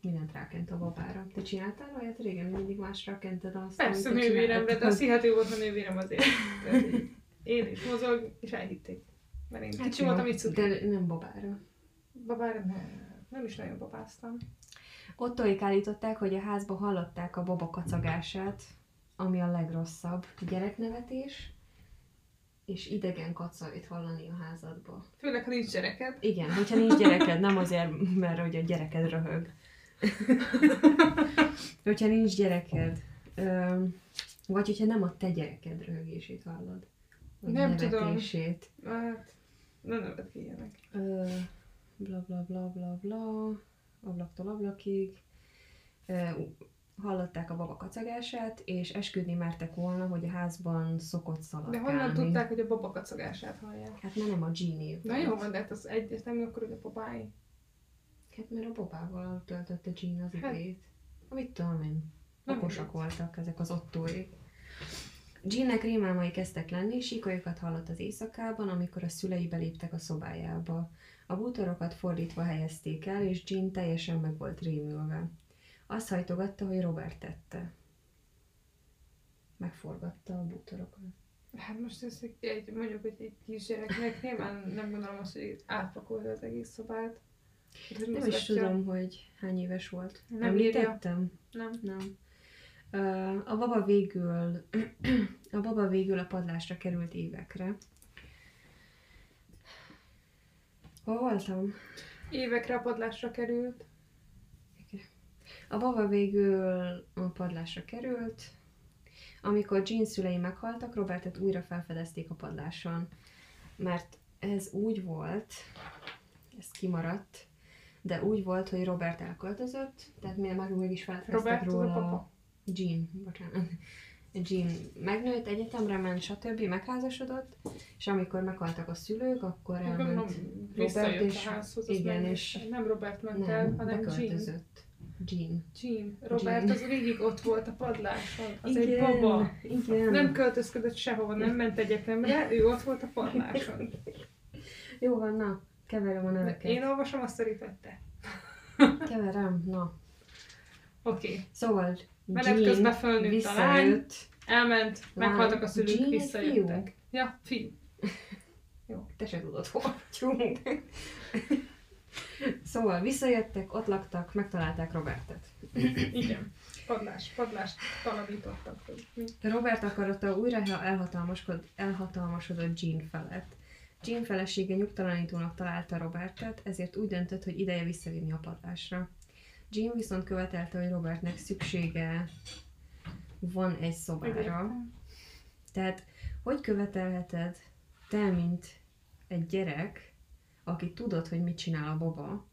A: Mindent rákent a babára. Te csináltál olyat régen, mindig másra kented azt,
B: Persze
A: amit
B: nővéremre, de azt hihető volt a nővérem azért. [laughs] Én is mozog, és elhitték. Mert én kicsi
A: jó,
B: voltam, így cuki.
A: Hát De nem babára.
B: Babára nem, nem is nagyon babáztam.
A: Ottoék állították, hogy a házba hallották a baba kacagását, ami a legrosszabb. Gyereknevetés, és idegen kacajt hallani a házadba.
B: Főleg, ha nincs gyereked.
A: Igen, hogyha nincs gyereked, nem azért, mert hogy a gyereked röhög. [laughs] hogyha nincs gyereked, vagy hogyha nem a te gyereked röhögését hallod. vagy
B: Nem tudom.
A: nevetését.
B: Hát, ne nevet ki ilyenek.
A: Ö, bla bla bla bla bla, ablaktól ablakig. Ö, hallották a baba kacagását, és esküdni mertek volna, hogy a házban szokott
B: De
A: szaladgálni.
B: honnan tudták, hogy a baba kacagását hallják?
A: Hát nem a Genie.
B: Na jó, van, de hát az egyértelmű akkor, hogy a babái.
A: Hát mert a babával töltötte Jean az
B: Hát-
A: idejét. Amit tudom én. Okosak voltak ezek az ottóik. Jeannek rémálmai kezdtek lenni, síkolyokat hallott az éjszakában, amikor a szülei beléptek a szobájába. A bútorokat fordítva helyezték el, és Jean teljesen meg volt rémülve. Azt hajtogatta, hogy Robert tette. Megforgatta a bútorokat.
B: Hát most ez egy, egy mondjuk, hogy egy kisgyereknek nyilván nem gondolom azt, hogy átpakolja az egész szobát.
A: Nem is
B: mozgatja.
A: tudom, hogy hány éves volt.
B: Nem
A: Említettem?
B: Nem.
A: Nem. Ö, A baba végül, [clears throat] a baba végül a padlásra került évekre. Hol voltam?
B: Évekre a padlásra került.
A: A baba végül a padlásra került. Amikor Jean szülei meghaltak, Robertet újra felfedezték a padláson. Mert ez úgy volt, ez kimaradt, de úgy volt, hogy Robert elköltözött, tehát miért meg mégis felfedeztek
B: Robert
A: róla.
B: papa.
A: Jean, bocsánat. Jean megnőtt, egyetemre ment, stb. megházasodott, és amikor meghaltak a szülők, akkor elment
B: visszajött
A: és-
B: a házhoz.
A: igen, és-.
B: Nem Robert ment el,
A: nem,
B: hanem Jean.
A: Jean.
B: Jean. Robert
A: Jean.
B: az végig ott volt a padláson. Az
A: igen,
B: egy baba.
A: Igen.
B: Nem költözködött sehova, nem ment egyetemre, ő ott volt a padláson. [laughs]
A: Jó van, na, keverem a neveket.
B: Én olvasom azt, amit te.
A: Keverem, na.
B: Oké. Okay.
A: Szóval
B: Menet közben fölnőtt a lány. Elment,
A: Lány.
B: meghaltak a szülők,
A: Jean
B: visszajöttek. Ja, fiú. [laughs]
A: Te se tudod, vagyunk. [laughs] Szóval visszajöttek, ott laktak, megtalálták Robertet. [coughs]
B: Igen. Padlás, padlást talanítottak. Mi?
A: Robert akarata újra elhatalmasod, elhatalmasodott Jean felett. Jean felesége nyugtalanítónak találta Robertet, ezért úgy döntött, hogy ideje visszavinni a padlásra. Jean viszont követelte, hogy Robertnek szüksége van egy szobára.
B: Igen.
A: Tehát, hogy követelheted te, mint egy gyerek, aki tudod, hogy mit csinál a baba,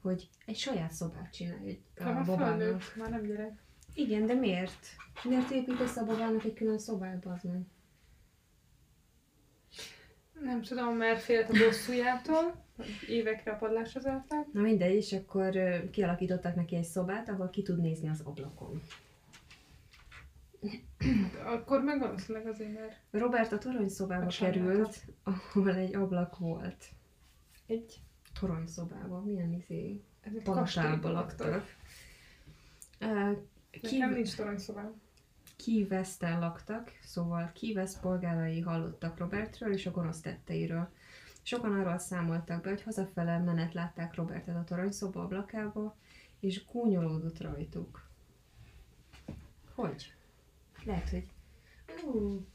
A: hogy egy saját szobát csinálj egy a
B: már
A: babának.
B: már nem gyerek.
A: Igen, de miért? Miért építesz a babának egy külön szobát, bazd meg?
B: Nem tudom, mert félt a bosszújától, évekre a padlásra zárták.
A: Na mindegy, és akkor kialakítottak neki egy szobát, ahol ki tud nézni az ablakon.
B: Akkor meg valószínűleg azért, mert
A: Robert a toronyszobába
B: A saját
A: került, ahol egy ablak volt. Egy toronyszobába, milyen izé,
B: ez egy
A: palotába
B: kastélyban
A: laktak. Ö,
B: Nekem nincs toronyszobám.
A: Key West-en laktak, szóval West polgárai hallottak Robertről és a gonosz tetteiről. Sokan arról számoltak be, hogy hazafele menet látták Robertet a toronyszoba ablakába, és gúnyolódott rajtuk. Hogy? Lehet, hogy... Ú,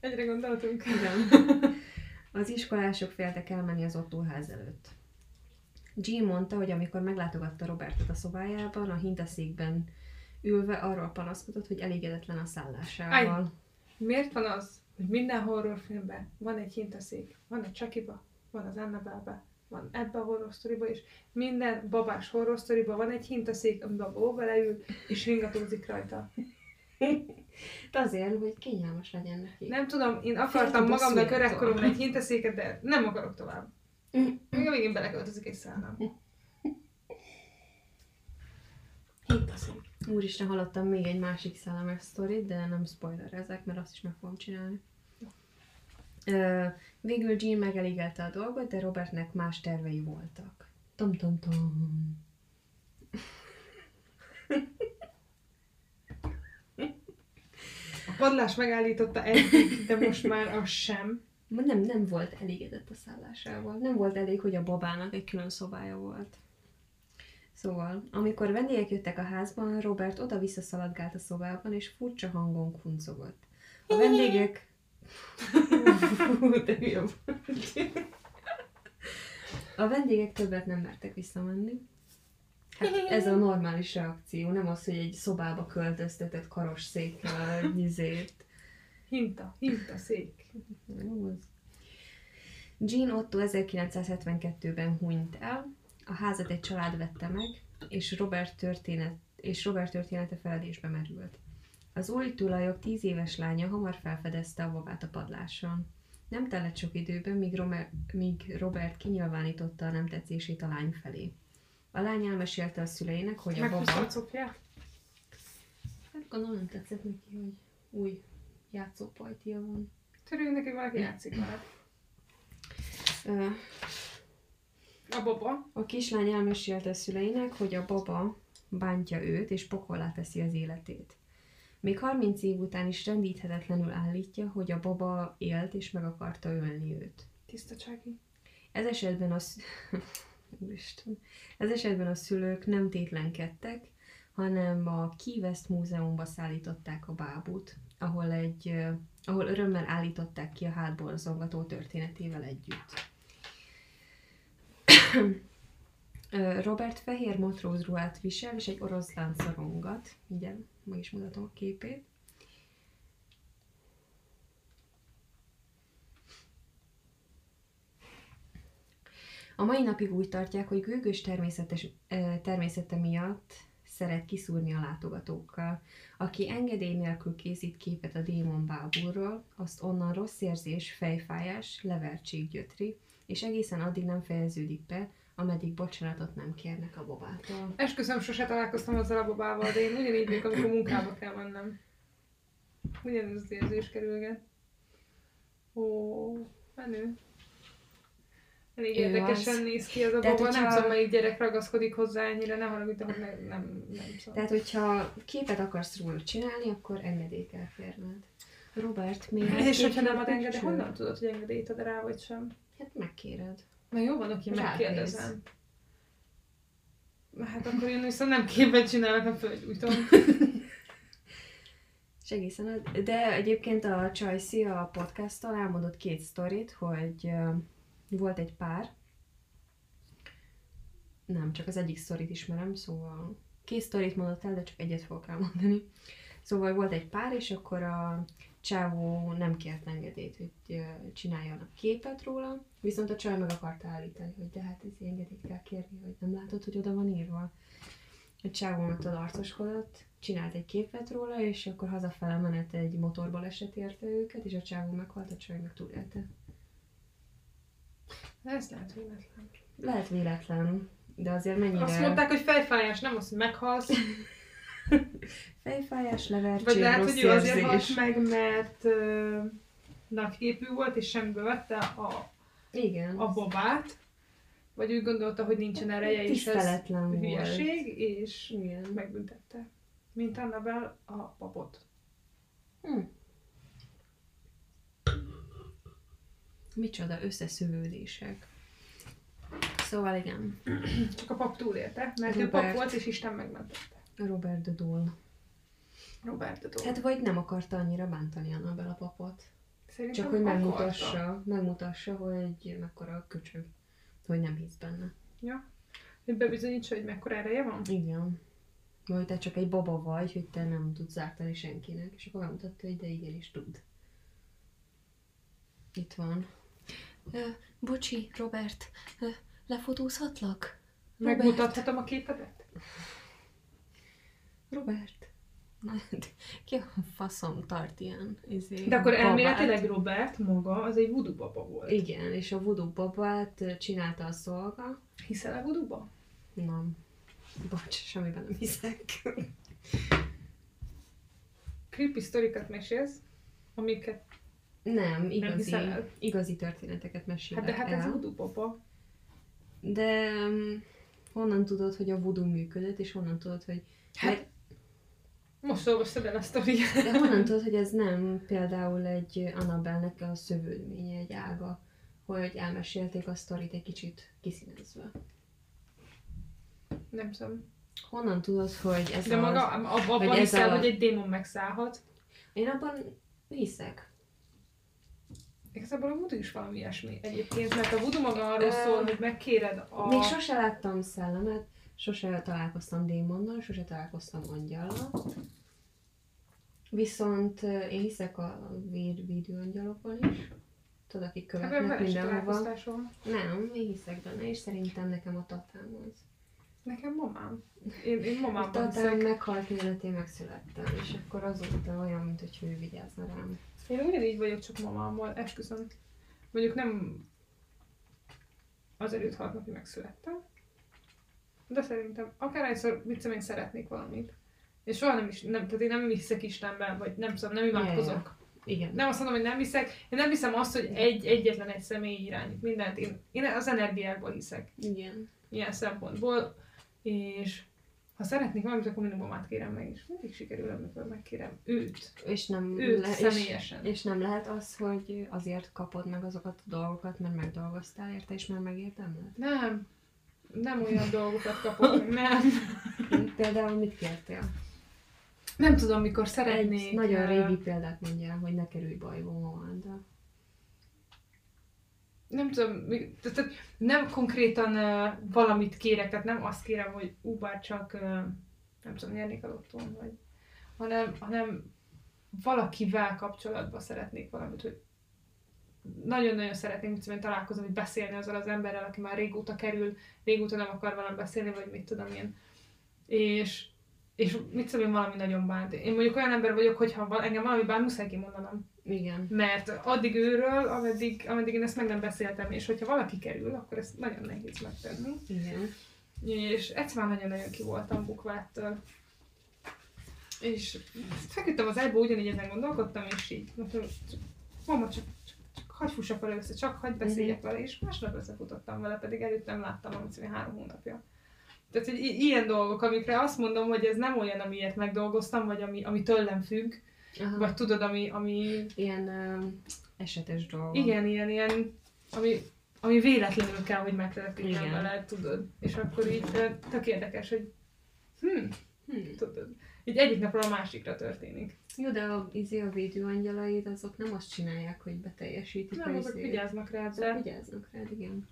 B: Egyre gondoltunk.
A: igen. [laughs] Az iskolások féltek elmenni az ottóház előtt. Jean mondta, hogy amikor meglátogatta Robertet a szobájában, a hintaszékben ülve arról panaszkodott, hogy elégedetlen a szállásával.
B: Miért van az, hogy minden horrorfilmben van egy hintaszék, van egy Chucky-ba, van az Annabelle-be, van ebbe a horror sztoriba is, minden babás horror sztoriba van egy hintaszék, amiben a beleül, és ringatózik rajta.
A: Azért, hogy kényelmes legyen neki.
B: Nem tudom, én akartam magamnak öregkoromban egy hintaszéket, de nem akarok tovább. Még a végén beleköltözik egy szállam. Hintaszék.
A: Úristen, hallottam még egy másik szellemes sztorit, de nem spoiler ezek, mert azt is meg fogom csinálni. Végül Jean megelégelte a dolgot, de Robertnek más tervei voltak. Tom
B: padlás megállította eddig, de most már az sem.
A: Nem, nem volt elégedett a szállásával. Nem volt elég, hogy a babának egy külön szobája volt. Szóval, amikor vendégek jöttek a házban, Robert oda-vissza szaladgált a szobában, és furcsa hangon kuncogott. A vendégek... [laughs] De. A vendégek többet nem mertek visszamenni. Hát ez a normális reakció, nem az, hogy egy szobába költöztetett karosszékkel egy izét.
B: Hinta, hintaszék.
A: Jó az. Jean Otto 1972-ben hunyt el, a házat egy család vette meg, és Robert történet, és Robert története feledésbe merült. Az új tulajok tíz éves lánya hamar felfedezte a babát a padláson. Nem tellett sok időben, míg, Romer, míg Robert kinyilvánította a nem tetszését a lány felé. A lány elmesélte a szüleinek, hogy a baba...
B: copját?
A: Hát gondolom nem tetszett neki, hogy új játszópajtia van.
B: Törüljön neki, valaki játszik vele.
A: Ö,
B: A baba.
A: A kislány elmesélte a szüleinek, hogy a baba bántja őt, és pokollá teszi az életét. Még 30 év után is rendíthetetlenül állítja, hogy a baba élt, és meg akarta ölni őt.
B: Tisztacsági.
A: Ez esetben a, sz... Úristen. Ez esetben a szülők nem tétlenkedtek, hanem a Key West Múzeumba szállították a bábút, ahol, egy, ahol örömmel állították ki a hátból zongató történetével együtt. Robert fehér matrózruhát visel, és egy oroszlán szorongat. Ugye, meg is mutatom a képét. A mai napig úgy tartják, hogy gőgös természetes, természete miatt szeret kiszúrni a látogatókkal. Aki engedély nélkül készít képet a démon bábúról, azt onnan rossz érzés, fejfájás, levertség gyötri, és egészen addig nem fejeződik be, ameddig bocsánatot nem kérnek a babától.
B: Esküszöm, sose találkoztam azzal a babával, de én ugyanígy vagyok, amikor munkába kell mennem. Ugyanez az érzés kerülget. Ó, menő. Elég
A: Ő
B: érdekesen
A: az.
B: néz ki az a
A: Tehát,
B: nem
A: hogyha-
B: tudom, melyik gyerek ragaszkodik hozzá ennyire, ne haragudj, hogy nem, nem, nem tudom.
A: Tehát, hogyha képet akarsz róla csinálni, akkor engedély kell kérned. Robert, miért?
B: És hogyha nem ad engedély,
A: cső?
B: honnan tudod, hogy engedélyt ad rá, vagy sem?
A: Hát megkéred.
B: Na jó van, oké, megkérdezem. Hát akkor én viszont nem képet csinálok a földújton. [laughs]
A: És egészen. De egyébként a Csajci a podcasttal elmondott két sztorit, hogy volt egy pár, nem, csak az egyik sztorit ismerem, szóval két sztorit mondott el, de csak egyet fogok elmondani. Szóval volt egy pár, és akkor a csávó nem kért engedélyt, hogy ö, csináljanak képet róla, viszont a csaj meg akarta állítani, hogy de hát ez engedélyt kell kérni, hogy nem látod, hogy oda van írva. A csávó tudod arcoskodott, csinált egy képet róla, és akkor hazafele menet egy motorból esett érte őket, és a csávó meghalt, a csaj meg túlélte.
B: Ez lehet véletlen.
A: Lehet véletlen, de azért mennyire...
B: Azt mondták, hogy fejfájás, nem az, hogy meghalsz. [laughs]
A: Fejfájás,
B: Vagy
A: levertség,
B: lehet,
A: rossz
B: hogy ő azért halt meg, mert uh, nagyképű volt, és semmiből vette a,
A: Igen.
B: a babát. Vagy úgy gondolta, hogy nincsen ereje, és ez
A: volt.
B: hülyeség, és
A: Igen.
B: megbüntette. Mint Annabel a papot.
A: Hm. Micsoda összeszövődések. Szóval igen, [clears throat]
B: Csak a pap túlélte, mert ő
A: Robert.
B: pap volt, és Isten megmentette.
A: Robert de Dole.
B: Robert de Dole.
A: Hát vagy nem akarta annyira bántani Annabel a papot.
B: Szerintem
A: Csak hogy
B: akarta.
A: megmutassa, megmutassa, hogy mekkora a köcsög. Hogy nem hisz benne.
B: Ja. Hogy bebizonyítsa, hogy mekkora ereje van?
A: Igen. Vagy te csak egy baba vagy, hogy te nem tudsz zártani senkinek, és akkor megmutatta, hogy de igenis tud. Itt van. Ö, bocsi, Robert, ö, lefotózhatlak? Robert.
B: Megmutathatom a képedet?
A: Robert. [laughs] Ki a faszom tart ilyen izé,
B: De akkor
A: babát?
B: elméletileg Robert maga az egy voodoo baba volt.
A: Igen, és a voodoo babát csinálta a szolga.
B: Hiszel a voodoo
A: Nem. Bocs, semmiben nem hiszek.
B: Creepy sztorikat mesélsz, amiket...
A: Nem, igazi,
B: el?
A: igazi történeteket mesélek
B: Hát de hát ez
A: el.
B: voodoo baba.
A: De um, honnan tudod, hogy a voodoo működött, és honnan tudod, hogy...
B: Hát- Most olvastad el a sztoriát.
A: De honnan tudod, hogy ez nem például egy Annabelnek a szövődménye, egy ága, hogy elmesélték a sztorit egy kicsit kiszínezve.
B: Nem tudom.
A: Honnan tudod, hogy ez
B: De
A: az...
B: maga abban
A: hogy ez
B: hiszel,
A: a-
B: hogy egy démon megszállhat.
A: Én abban hiszek.
B: Igazából a voodoo is valami ilyesmi egyébként, mert a voodoo maga arról szól, hogy megkéred a...
A: Még sose láttam szellemet, sose találkoztam démonnal, sose találkoztam angyallal. Viszont én hiszek a véd, védőangyalokban is. Tudod, akik
B: Hát
A: követnek
B: is
A: mindenhova. Nem, én hiszek benne, és szerintem nekem a tatám az.
B: Nekem mamám. Én, én mamámban
A: Tatám meghalt mielőtt én megszülettem, és akkor azóta olyan, mint hogy ő vigyázna rám.
B: Én ugyanígy vagyok, csak mamámmal, esküszöm. Mondjuk nem azelőtt halt napig megszülettem. De szerintem akárhányszor viccem, én szeretnék valamit. És soha nem is, nem, tehát én nem hiszek Istenben, vagy nem tudom, nem imádkozok.
A: Igen.
B: Nem azt mondom, hogy nem hiszek, én nem hiszem azt, hogy egy, egyetlen egy személy irányít mindent. Én, én az energiákból hiszek.
A: Igen.
B: ilyen szempontból, és ha szeretnék valamit, akkor mindig mamát kérem meg, és mindig sikerül, amikor megkérem őt,
A: És nem,
B: őt
A: és,
B: személyesen.
A: és nem lehet az, hogy azért kapod meg azokat a dolgokat, mert megdolgoztál érte, és mert megérdemled?
B: Nem, nem olyan dolgokat kapok, meg, [laughs] nem.
A: Például mit kértél?
B: Nem tudom, mikor szeretnék.
A: Egy nagyon régi példát mondjál, hogy ne kerülj bajba mamáddal.
B: Nem tudom, tehát, nem konkrétan uh, valamit kérek, tehát nem azt kérem, hogy ú, csak, uh, nem tudom, nyernék a lottón, vagy, hanem, hanem valakivel kapcsolatban szeretnék valamit, hogy nagyon-nagyon szeretnék, mit tudom, találkozni, vagy beszélni azzal az emberrel, aki már régóta kerül, régóta nem akar velem beszélni, vagy mit tudom én. És, és mit tudom én, valami nagyon bánt. Én mondjuk olyan ember vagyok, hogy ha val- engem valami bánt, muszáj kimondanom.
A: Igen.
B: Mert addig őről, ameddig, ameddig én ezt meg nem beszéltem, és hogyha valaki kerül, akkor ezt nagyon nehéz megtenni.
A: Igen.
B: És egyszer már nagyon-nagyon ki voltam bukváttól. És feküdtem az ágyba, ugyanígy ezen gondolkodtam, és így mondtam, mama, csak, csak, csak hagyj fussak vele össze, csak hagyj beszéljek vele, és másnap összefutottam vele, pedig előtt nem láttam, amit szóval három hónapja. Tehát, hogy i- ilyen dolgok, amikre azt mondom, hogy ez nem olyan, amiért megdolgoztam, vagy ami, ami tőlem függ,
A: Aha.
B: vagy tudod, ami, ami
A: Ilyen ö, esetes dolgok.
B: igen, ilyen, ilyen, ami, ami véletlenül kell, hogy megtörténjen
A: Igen.
B: vele, tudod. És akkor így tök érdekes, hogy hm,
A: Hm.
B: tudod. Így egyik napról a másikra történik.
A: Jó, de a, izé a védőangyalaid azok nem azt csinálják, hogy beteljesítik
B: Nem,
A: a
B: azok vigyáznak rád,
A: Azok
B: de
A: vigyáznak rád, igen.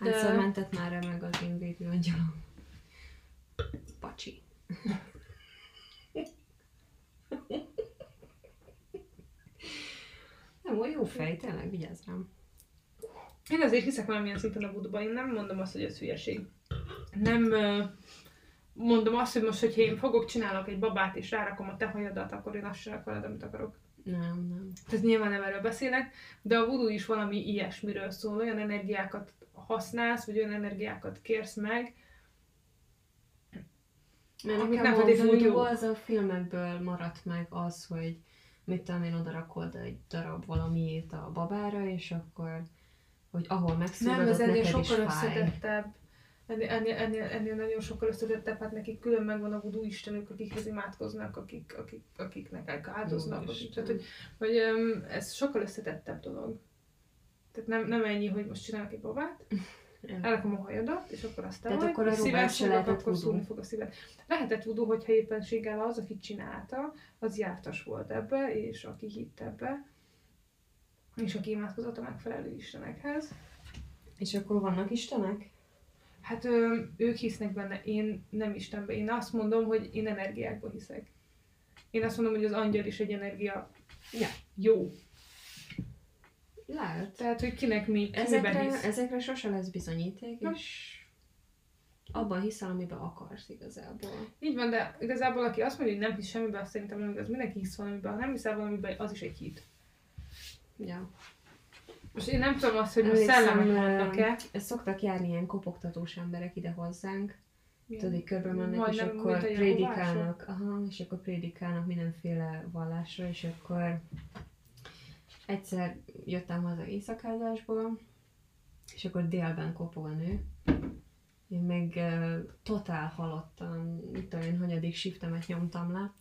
B: De-
A: Hányszor mentett már el meg az én védőangyalom? Pacsi. [laughs] Nem, olyan jó fej, tényleg, vigyázz rám.
B: én azért hiszek valamilyen szinten a buduban. Én nem mondom azt, hogy ez hülyeség. Nem mondom azt, hogy most, hogyha én fogok, csinálok egy babát és rárakom a te hajadat, akkor én azt csinálok veled, amit akarok.
A: Nem, nem.
B: Tehát nyilván nem erről beszélek, de a voodoo is valami ilyesmiről szól, olyan energiákat használsz, vagy olyan energiákat kérsz meg,
A: Mert
B: Amit
A: nekem
B: nem
A: a az a filmekből maradt meg az, hogy mit tudom én, oda rakod egy darab valamiét a babára, és akkor, hogy ahol megszülöd,
B: Nem, ez ennél sokkal összetettebb. Ennél, ennél, ennél, ennél nagyon sokkal összetettebb, hát nekik külön megvan a voodoo istenük, akikhez imádkoznak, akik, akik, akiknek áldoznak. Akik,
A: Úristen.
B: tehát, hogy, hogy ez sokkal összetettebb dolog. Tehát nem, nem ennyi, hogy most csinálok egy babát. Elrakom a hajadat, és akkor azt te
A: Tehát
B: vagy,
A: akkor a robát se lehetett
B: akkor szúrni fog a szíved. Lehetett voodoo, hogyha éppenséggel az, aki csinálta, az jártas volt ebbe, és aki hitt ebbe, és aki imádkozott a megfelelő istenekhez.
A: És akkor vannak istenek?
B: Hát ö, ők hisznek benne, én nem Istenbe. Én azt mondom, hogy én energiákba hiszek. Én azt mondom, hogy az angyal is egy energia
A: Ja.
B: jó.
A: Lehet.
B: Tehát, hogy kinek mi,
A: Ezekre,
B: hisz.
A: ezekre sose lesz bizonyíték,
B: Nem.
A: és abban hiszel, amiben akarsz igazából.
B: Így van, de igazából aki azt mondja, hogy nem hisz semmiben, azt szerintem nem igaz. Mindenki hisz valamiben. Ha nem hiszel valamiben, az is egy hit.
A: Ja.
B: Most én nem tudom azt, hogy most szellemek vannak-e.
A: Ezt szoktak járni ilyen kopogtatós emberek ide hozzánk, tudod, körbe mennek, és akkor prédikálnak, aha, és akkor prédikálnak mindenféle vallásra, és akkor egyszer jöttem haza éjszakázásból, és akkor délben kopog a nő, én meg uh, totál halottan, mit tudom én, hanyadik shiftemet nyomtam le,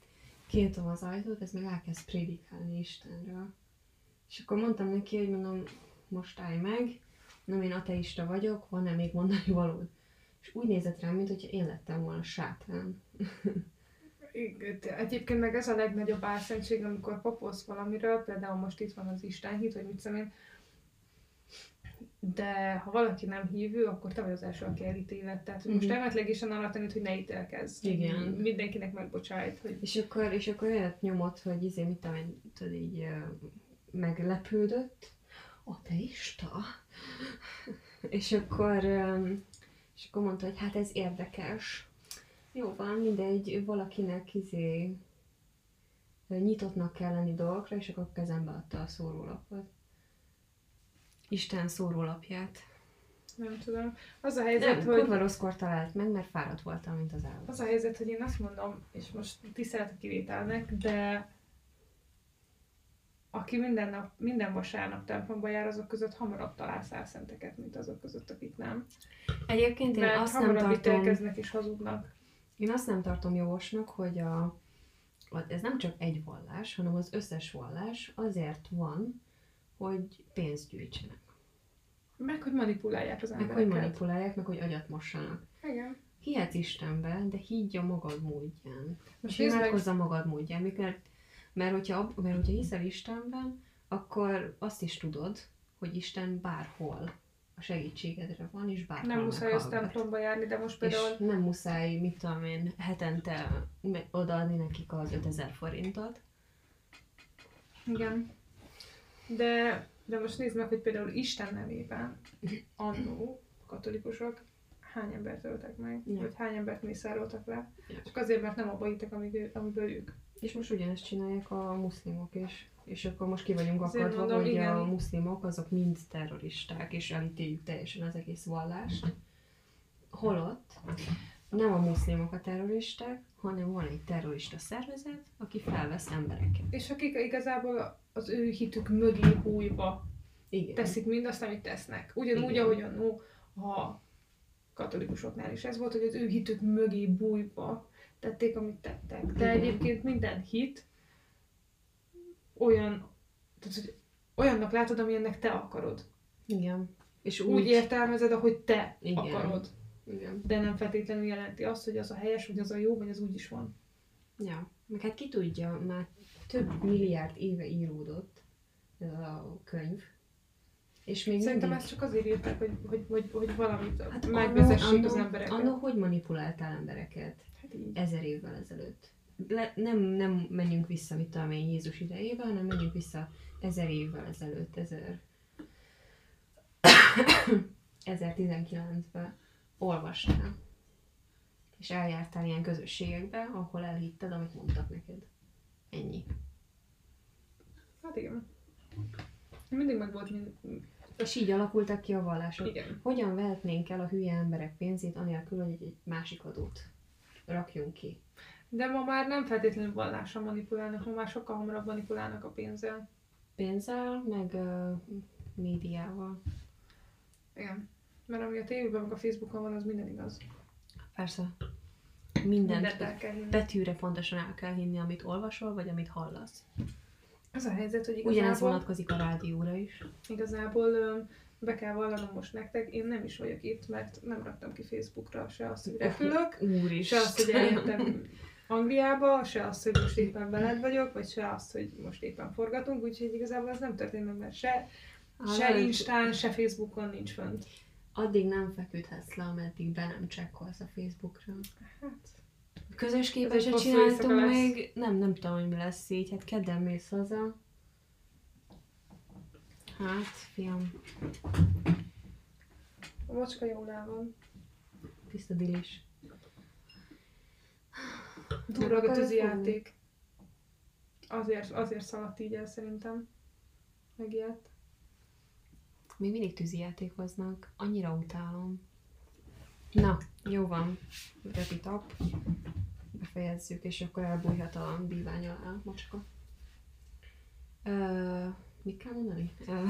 A: kinyitom az ajtót, ez meg elkezd prédikálni Istenről. És akkor mondtam neki, hogy mondom, most állj meg, nem én ateista vagyok, van-e még mondani valód? És úgy nézett rám, mint hogyha én lettem volna sátán. [laughs]
B: Egyébként meg ez a legnagyobb álszentség, amikor papolsz valamiről, például most itt van az Isten hit, vagy mit tudom én, de ha valaki nem hívő, akkor te vagy az első, aki elítélet. Tehát hogy most
A: Mhm.
B: emetlegésen arra tanít, hogy ne ítélkezz.
A: Igen.
B: Mindenkinek megbocsájt. Hogy...
A: És akkor, és akkor olyat nyomott, hogy izé, mit tudom én, tudod, így meglepődött. Ateista? [laughs] és akkor, És akkor mondta, hogy hát ez érdekes. Jó van, mindegy, valakinek izé nyitottnak kell lenni dolgokra, és akkor kezembe adta a szórólapot. Isten szórólapját.
B: Nem tudom. Az a helyzet,
A: Nem,
B: hogy...
A: kurva rosszkor talált meg, mert fáradt voltam, mint az állat.
B: Az a helyzet, hogy én azt mondom, és most tisztelet a kivételnek, de aki minden nap, minden vasárnap templomba jár, azok között hamarabb talál százszenteket, mint azok között, akik nem.
A: Egyébként én
B: Mert
A: azt nem tartom,
B: és hazudnak.
A: Én azt nem tartom jósnak, hogy a, a, ez nem csak egy vallás, hanem az összes vallás azért van, hogy pénzt gyűjtsenek.
B: Meg, hogy manipulálják az
A: Meg
B: embereket.
A: hogy manipulálják, meg hogy agyat mossanak.
B: Igen.
A: Hihetsz Istenbe, de higgy a magad módján.
B: Most meg,
A: imádkozz a magad módján. Mert, mert, hogyha, mert hogyha hiszel Istenben, akkor azt is tudod, hogy Isten bárhol a segítségedre van, és bárhol
B: nem muszáj az
A: meghallgat.
B: templomba járni, de most
A: És
B: például
A: nem muszáj, mit tudom én, hetente odaadni nekik az 5000 forintot.
B: Igen. De, de most nézd meg, hogy például Isten nevében annó katolikusok hány embert öltek meg,
A: Ja.
B: vagy hány embert mészároltak le,
A: Ja.
B: csak azért, mert nem abba hittek, amíg, amiből ők.
A: És most ugyanezt csinálják a muszlimok is. És akkor most ki vagyunk
B: Azért
A: akadva,
B: mondom,
A: hogy
B: igen.
A: a muszlimok azok mind terroristák, és elítéljük teljesen az egész vallást. Holott nem a muszlimok a terroristák, hanem van egy terrorista szervezet, aki felvesz embereket.
B: És akik igazából az ő hitük mögé bújva
A: Igen.
B: teszik mindazt, amit tesznek. Ugyanúgy,
A: Igen.
B: ahogy annó a katolikusoknál is ez volt, hogy az ő hitük mögé bújva tették, amit tettek. De egyébként minden hit olyan, tehát, hogy olyannak látod, amilyennek te akarod.
A: Igen. És
B: Úgy,
A: úgy,
B: értelmezed, ahogy te
A: Igen.
B: akarod.
A: Igen.
B: De nem feltétlenül jelenti azt, hogy az a helyes, vagy az a jó, vagy az úgy is van.
A: Ja. Meg hát ki tudja, már több milliárd éve íródott ez a könyv. És még
B: Szerintem
A: mindig...
B: ezt csak azért írták, hogy, hogy, hogy, hogy valamit
A: Hát
B: megvezessék az
A: annó-
B: embereket.
A: Annó hogy manipuláltál embereket?
B: Hát így.
A: ezer évvel ezelőtt. Le, nem, nem menjünk vissza, mit tudom én, Jézus idejébe, hanem menjünk vissza ezer évvel ezelőtt, ezer... [coughs] 1019-ben olvastál. És eljártál ilyen közösségekbe, ahol elhitted, amit mondtak neked. Ennyi.
B: Hát igen. Mindig meg volt, mind...
A: És így alakultak ki a vallások.
B: Igen.
A: Hogyan vehetnénk el a hülye emberek pénzét, anélkül, hogy egy, egy másik adót rakjunk ki?
B: De ma már nem feltétlenül vallással manipulálnak, ma már sokkal hamarabb manipulálnak a pénzzel.
A: Pénzzel, meg uh, médiával.
B: Igen. Mert ami a tévében, meg a Facebookon van, az minden igaz.
A: Persze. Mindent,
B: Mindent el kell hinni.
A: betűre pontosan el kell hinni, amit olvasol, vagy amit hallasz.
B: Az a helyzet, hogy
A: Ugyanez
B: igazából,
A: vonatkozik a rádióra is.
B: igazából be kell vallanom most nektek, én nem is vagyok itt, mert nem raktam ki Facebookra se azt, hogy repülök, se azt, hogy eljöttem Angliába, se azt, hogy most éppen veled vagyok, vagy se azt, hogy most éppen forgatunk, úgyhogy igazából ez nem történt meg, mert se, se Instán, se Facebookon nincs fönt.
A: Addig nem feküdhetsz le, ameddig be nem csekkolsz a Facebookra.
B: Hát,
A: Közös képeset
B: hosszú
A: csináltunk még, nem, nem tudom, hogy mi lesz így, hát kedden mész haza. Hát, fiam,
B: a macska jól van.
A: tiszta dilis.
B: Durva a
A: akarod
B: tűzi
A: fogni?
B: játék. Azért, azért szaladt így el szerintem. Megijedt.
A: Még mindig tűzijátékoznak, annyira utálom. Na, jó van, wrap it up. Befejezzük, és akkor elbújhat a bívány alá a macska. Ö, mit kell mondani? Ö,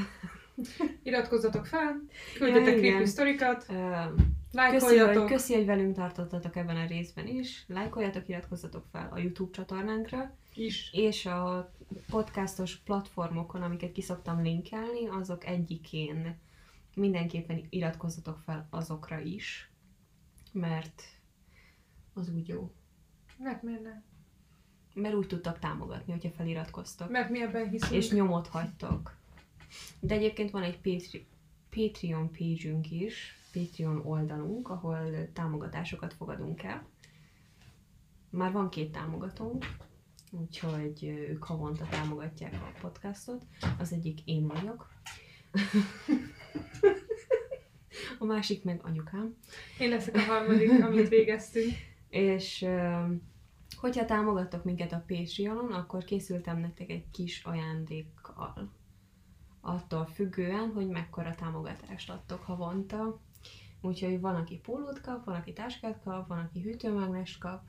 B: Iratkozzatok fel, küldjetek
A: Ja,
B: creepy sztorikat,
A: ö, Köszi,
B: lájkoljatok.
A: köszi, hogy velünk tartottatok ebben a részben is. Lájkoljatok, iratkozzatok fel a YouTube csatornánkra,
B: is.
A: és a podcastos platformokon, amiket ki szoktam linkelni, azok egyikén mindenképpen iratkozzatok fel azokra is, mert az úgy jó.
B: Mert miért ne?
A: Mert úgy tudtak támogatni, hogyha feliratkoztok.
B: Mert mi ebben hiszünk.
A: És nyomot hagytok. De egyébként van egy Patri- Patreon page is, Patreon oldalunk, ahol támogatásokat fogadunk el. Már van két támogatónk, úgyhogy ők havonta támogatják a podcastot. Az egyik én vagyok. A másik meg anyukám.
B: Én leszek a harmadik, amit végeztünk.
A: És hogyha támogattok minket a Patreonon, akkor készültem nektek egy kis ajándékkal. Attól függően, hogy mekkora támogatást adtok havonta. Úgyhogy van, aki pólót kap, van, aki táskát kap, van, aki hűtőmágnest kap.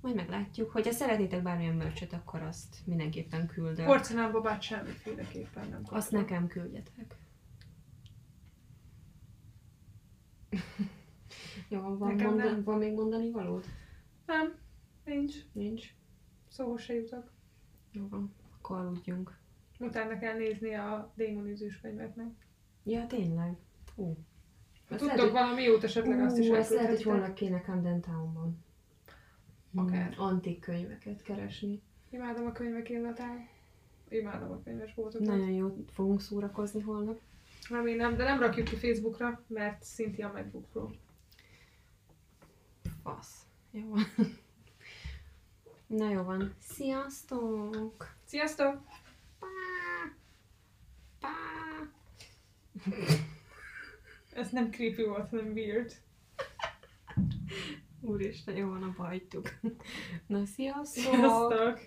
A: Majd meglátjuk. Hogyha szeretnétek bármilyen mörcsöt, akkor azt mindenképpen küldök.
B: Porcelánbabát semmiféleképpen nem kaptam.
A: Azt nekem küldjetek. [laughs] Jó, van,
B: Nekem
A: mondan,
B: nem.
A: van még mondani valód?
B: Nem, nincs.
A: Nincs?
B: Szóhoz se jutok.
A: Jó van, akkor aludjunk.
B: Utána kell nézni a démonizős könyveknek.
A: Ja, tényleg? Hú.
B: Ha
A: Azt
B: tudtok
A: lehet,
B: valami jót, esetleg azt is
A: Ú, ezt lehet, hogy holnap kéne Camden Townban.
B: Akár.
A: Hmm, antik könyveket keresni.
B: Imádom a könyvek illatát. Imádom a könyvesboltokat.
A: Nagyon jó fogunk szórakozni holnap.
B: Nem, de nem rakjuk ki Facebookra, mert Cynthia MacBook Pro.
A: Fasz. Jó van. [laughs] Na jó van. Sziasztok!
B: Sziasztok!
A: Pá!
B: Ez nem creepy volt, hanem weird.
A: Úristen, jó van, abba hagytuk. Na, sziasztok!
B: Sziasztok!